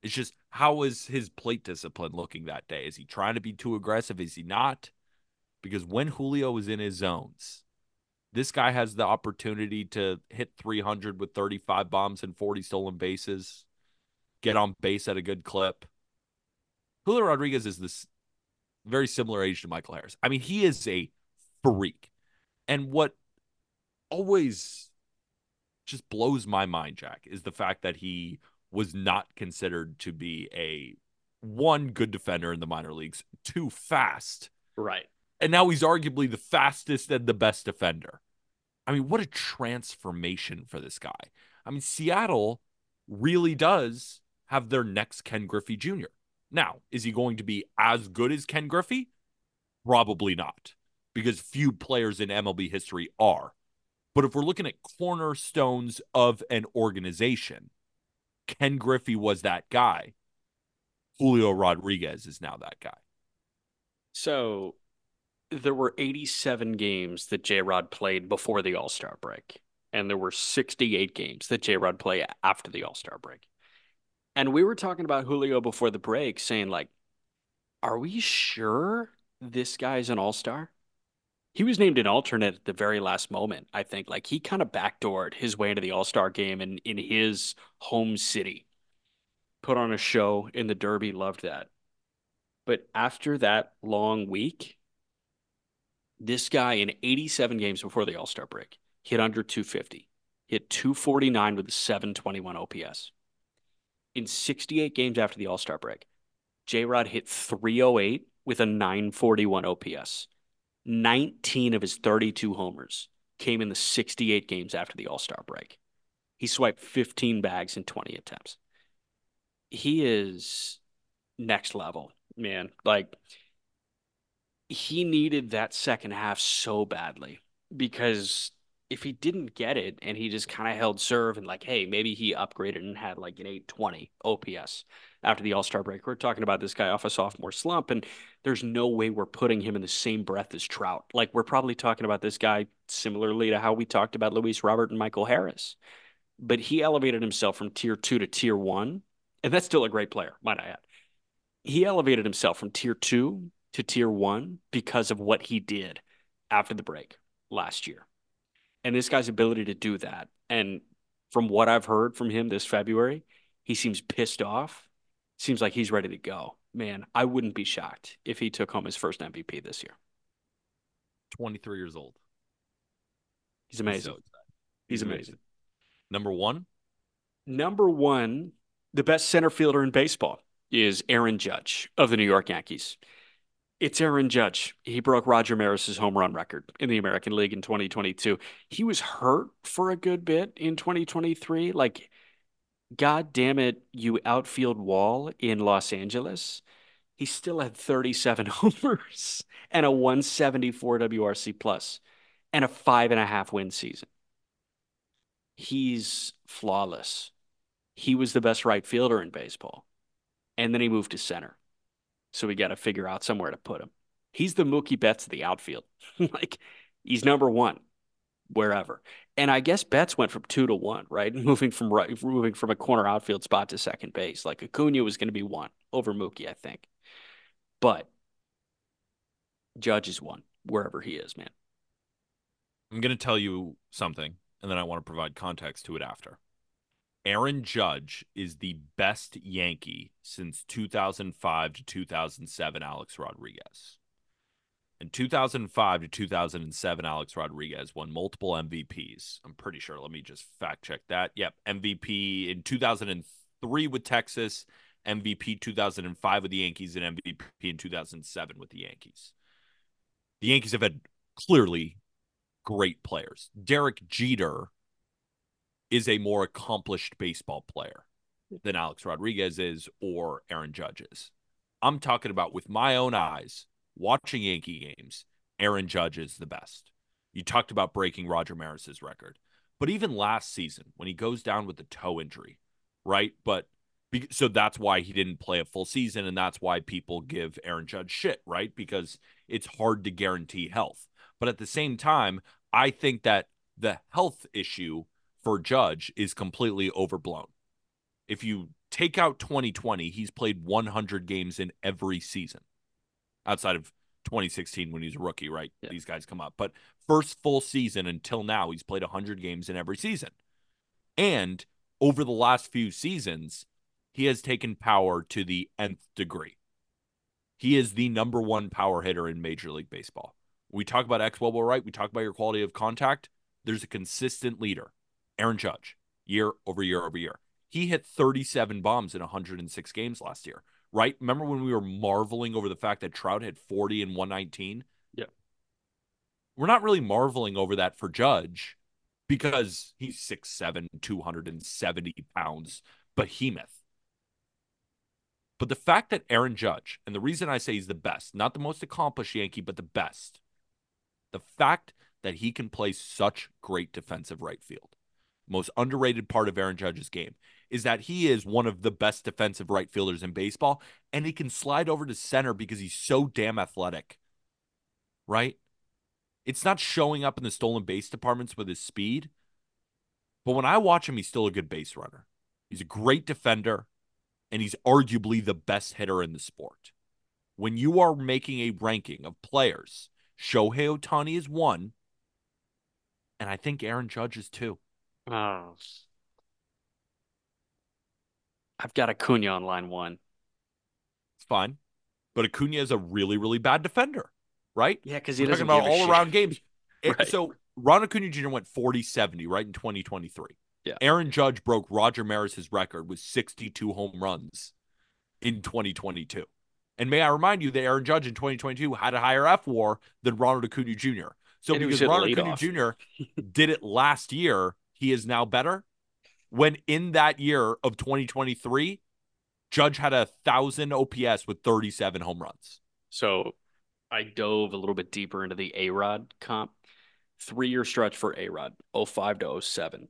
It's just how is his plate discipline looking that day? Is he trying to be too aggressive? Is he not? Because when Julio is in his zones, this guy has the opportunity to hit 300 with 35 bombs and 40 stolen bases, get on base at a good clip. Julio Rodriguez is this very similar age to Michael Harris. I mean, he is a freak. And what always just blows my mind, Jack, is the fact that he was not considered to be a one good defender in the minor leagues, too fast. Right. And now he's arguably the fastest and the best defender. I mean, what a transformation for this guy. I mean, Seattle really does have their next Ken Griffey Jr. Now, is he going to be as good as Ken Griffey? Probably not, because few players in MLB history are. But if we're looking at cornerstones of an organization, Ken Griffey was that guy. Julio Rodriguez is now that guy. So there were 87 games that J Rod played before the All Star break, and there were 68 games that J Rod played after the All Star break. And we were talking about Julio before the break, saying, like, are we sure this guy's an all star? He was named an alternate at the very last moment, I think. Like, he kind of backdoored his way into the all star game in, in his home city. Put on a show in the Derby, loved that. But after that long week, this guy in 87 games before the All Star break hit under 250, hit 249 with a 721 OPS in 68 games after the All Star break, J Rod hit 308 with a 941 OPS. 19 of his 32 homers came in the 68 games after the All Star break. He swiped 15 bags in 20 attempts. He is next level, man. Like, he needed that second half so badly because if he didn't get it and he just kind of held serve and like, hey, maybe he upgraded and had like an 820 OPS after the All Star break. We're talking about this guy off a sophomore slump, and there's no way we're putting him in the same breath as Trout. Like we're probably talking about this guy similarly to how we talked about Luis Robert and Michael Harris, but he elevated himself from tier two to tier one, and that's still a great player, might I add. He elevated himself from tier two to tier one because of what he did after the break last year and this guy's ability to do that. And from what I've heard from him this February, he seems pissed off. Seems like he's ready to go. Man, I wouldn't be shocked if he took home his first MVP this year. 23 years old. He's amazing. He's, he's amazing. amazing. Number one? Number one, the best center fielder in baseball is Aaron Judge of the New York Yankees. It's Aaron Judge. He broke Roger Maris's home run record in the American League in 2022. He was hurt for a good bit in 2023. Like, God damn it, you outfield wall in Los Angeles. He still had 37 *laughs* homers and a 174 WRC plus and a five and a half win season. He's flawless. He was the best right fielder in baseball. And then he moved to center. So we got to figure out somewhere to put him. He's the Mookie Betts of the outfield. *laughs* like he's number one wherever. And I guess Betts went from two to one, right? *laughs* Moving from right, moving from a corner outfield spot to second base. Like Acuna was going to be one over Mookie, I think. But Judge is one wherever he is, man. I'm going to tell you something, and then I want to provide context to it after. Aaron Judge is the best Yankee since 2005 to 2007, Alex Rodriguez. In 2005 to 2007, Alex Rodriguez won multiple MVPs. I'm pretty sure. Let me just fact check that. Yep. MVP in 2003 with Texas, MVP 2005 with the Yankees, and MVP in 2007 with the Yankees. The Yankees have had clearly great players. Derek Jeter is a more accomplished baseball player than Alex Rodriguez is or Aaron Judge is. I'm talking about with my own eyes, watching Yankee games, Aaron Judge is the best. You talked about breaking Roger Maris's record. But even last season, when he goes down with the toe injury, right? But so that's why he didn't play a full season. And that's why people give Aaron Judge shit, right? Because it's hard to guarantee health. But at the same time, I think that the health issue for Judge is completely overblown. if you take out 2020, he's played 100 games in every season outside of 2016 when he's a rookie, right? Yeah. These guys come up. But first full season until now, he's played 100 games in every season. And over the last few seasons, he has taken power to the nth degree. He is the number one power hitter in Major League Baseball. We talk about xwOBA, right? We talk about your quality of contact. There's a consistent leader, Aaron Judge, year over year over year. He hit 37 bombs in 106 games last year, right? Remember when we were marveling over the fact that Trout hit 40 and 119? Yeah. We're not really marveling over that for Judge because he's 6'7, 270 pounds, behemoth. But the fact that Aaron Judge, and the reason I say he's the best, not the most accomplished Yankee, but the best, the fact that he can play such great defensive right field, most underrated part of Aaron Judge's game is that he is one of the best defensive right fielders in baseball, and he can slide over to center because he's so damn athletic, right? It's not showing up in the stolen base departments with his speed, but when I watch him, he's still a good base runner. He's a great defender, and he's arguably the best hitter in the sport. When you are making a ranking of players, Shohei Ohtani is one, and I think Aaron Judge is two. Oh. I've got Acuna on line one. It's fine. But Acuna is a really, really bad defender, right? Yeah, because he We're doesn't about all around games. *laughs* Right. So Ron Acuna Jr. went 40 70, right, in 2023. Yeah. Aaron Judge broke Roger Maris's record with 62 home runs in 2022. And may I remind you that Aaron Judge in 2022 had a higher fWAR than Ronald Acuna Jr. So And because hitting Ronald Acuna leadoff. Jr. *laughs* did it last year, he is now better. When in that year of 2023, Judge had a thousand OPS with 37 home runs. So I dove a little bit deeper into the A Rod comp. Three year stretch for A Rod, 05 to 07.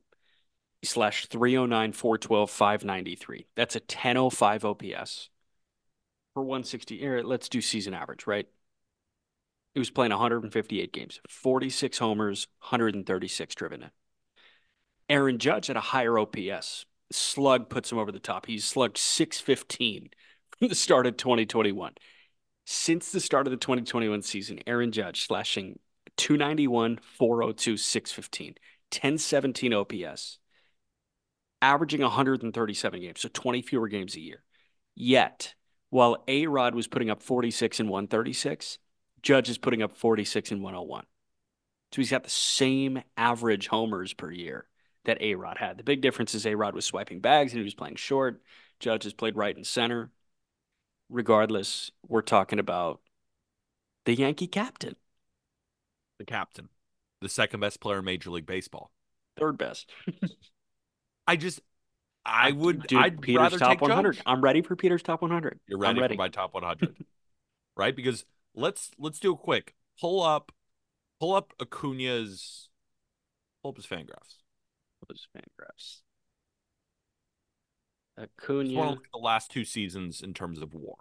He slashed 309, 412, 593. That's a 1005 OPS for 160. Here, let's do season average, right? He was playing 158 games, 46 homers, 136 driven in. Aaron Judge had a higher OPS. Slug puts him over the top. He's slugged 615 from the start of 2021. Since the start of the 2021 season, Aaron Judge slashing 291, 402, 615, 1017 OPS, averaging 137 games, so 20 fewer games a year. Yet, while A Rod was putting up 46 and 136, Judge is putting up 46 and 101. So he's got the same average homers per year that A Rod had. The big difference is A Rod was swiping bags and he was playing short. Judge has played right and center. Regardless, we're talking about the Yankee captain, The captain, the second best player in Major League Baseball. third best. I just, I would, Dude, I'd Peter's rather top take 100. Judge. I'm ready for Peter's top 100. You're I'm ready, ready. for my top 100, *laughs* right? Because let's let's do a quick pull up, pull up Acuna's, pull up his fan Those Fangraphs. Acuna. to look at the last two seasons in terms of WAR.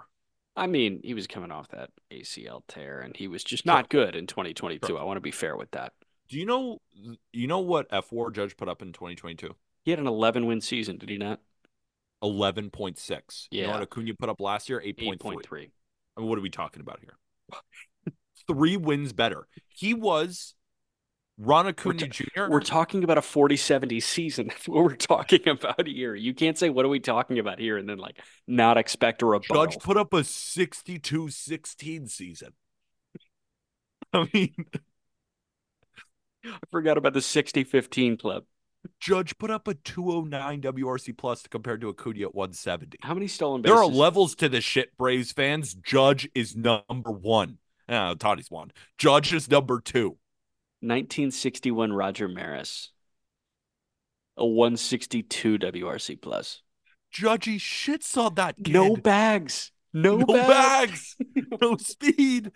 I mean, he was coming off that ACL tear, and he was just not good in 2022. Sure. I want to be fair with that. Do you know, you know what fWAR Judge put up in 2022? He had an 11 win season, did he not? 11.6. You know Yeah. what Acuna put up last year? 8.3. 8.3. I mean, what are we talking about here? *laughs* Three wins better. He was Ron Acuna ta- Jr. We're talking about a 40 70 season. *laughs* That's what we're talking about here. You can't say, what are we talking about here? And then, like, not expect a rebuttal. Judge put up a 62 16 season. *laughs* I mean, I forgot about the 60 15 club. Judge put up a 209 WRC plus compared to Acuna at 170. How many stolen bases? There are levels to this shit, Braves fans. Judge is number one. Uh, Toddy's one. Judge is number two. 1961 Roger Maris. A 162 WRC plus. Judgy shits on that kid. No bags. No, no bags. bags, *laughs* no speed.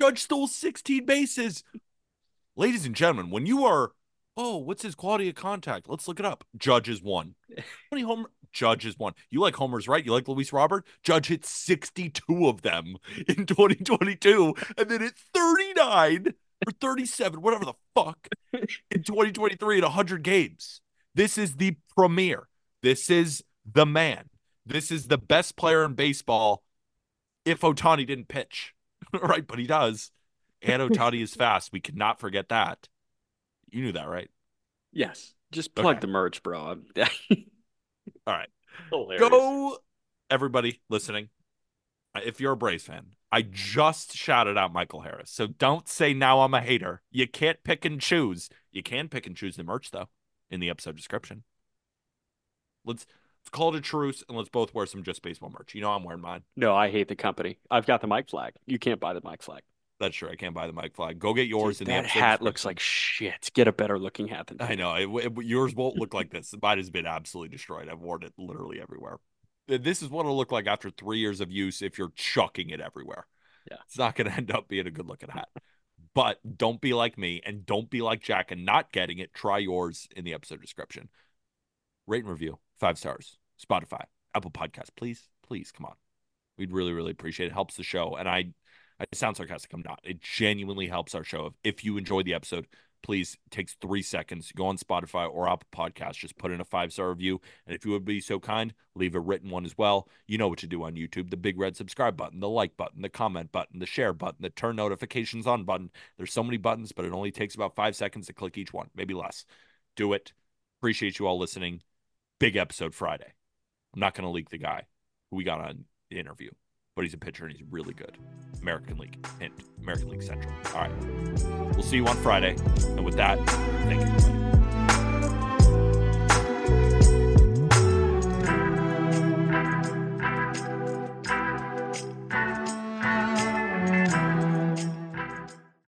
Judge stole 16 bases. Ladies and gentlemen, when you are, oh, what's his quality of contact? Let's look it up. Judge is one. How many home? Judge is one. You like homers, right? You like Luis Robert? Judge hit 62 of them in 2022, and then hit 39 or 37, whatever the fuck, in 2023 at 100 games. This is the premier. This is the man. This is the best player in baseball if Ohtani didn't pitch, *laughs* right? But he does. And Ohtani is *laughs* fast. We cannot forget that. You knew that, right? Yes. Just plug Okay. the merch, bro. *laughs* All right. Hilarious. Go, everybody listening. If you're a Braves fan, I just shouted out Michael Harris. So don't say now I'm a hater. You can't pick and choose. You can pick and choose the merch, though, in the episode description. Let's, let's call it a truce and let's both wear some Just Baseball merch. You know I'm wearing mine. No, I hate the company. I've got the Mike flag. You can't buy the Mike flag. That's true. I can't buy the Mike flag. Go get yours Dude, in the that hat looks like shit. Get a better looking hat than that. I know it, it- yours won't look like this. Mine has been absolutely destroyed. I've worn it literally everywhere. This is what it'll look like after three years of use if you're chucking it everywhere. Yeah. it's not going to end up being a good looking hat. But don't be like me and don't be like Jack and not getting it. Try yours in the episode description. Rate and review five stars. Spotify, Apple Podcasts. Please, please come on. We'd really, really appreciate it. it. Helps the show. And I, I sound sarcastic. I'm not. It genuinely helps our show. If you enjoy the episode, please takes three seconds. Go on Spotify or Apple Podcasts. Just put in a five star review. And if you would be so kind, leave a written one as well. You know what to do on YouTube the big red subscribe button, the like button, the comment button, the share button, the turn notifications on button. There's so many buttons, but it only takes about five seconds to click each one, maybe less. Do it. Appreciate you all listening. Big episode Friday. I'm not going to leak the guy who we got on the interview, but he's a pitcher and he's really good. American League and American League Central. All right. We'll see you on Friday. And with that, thank you.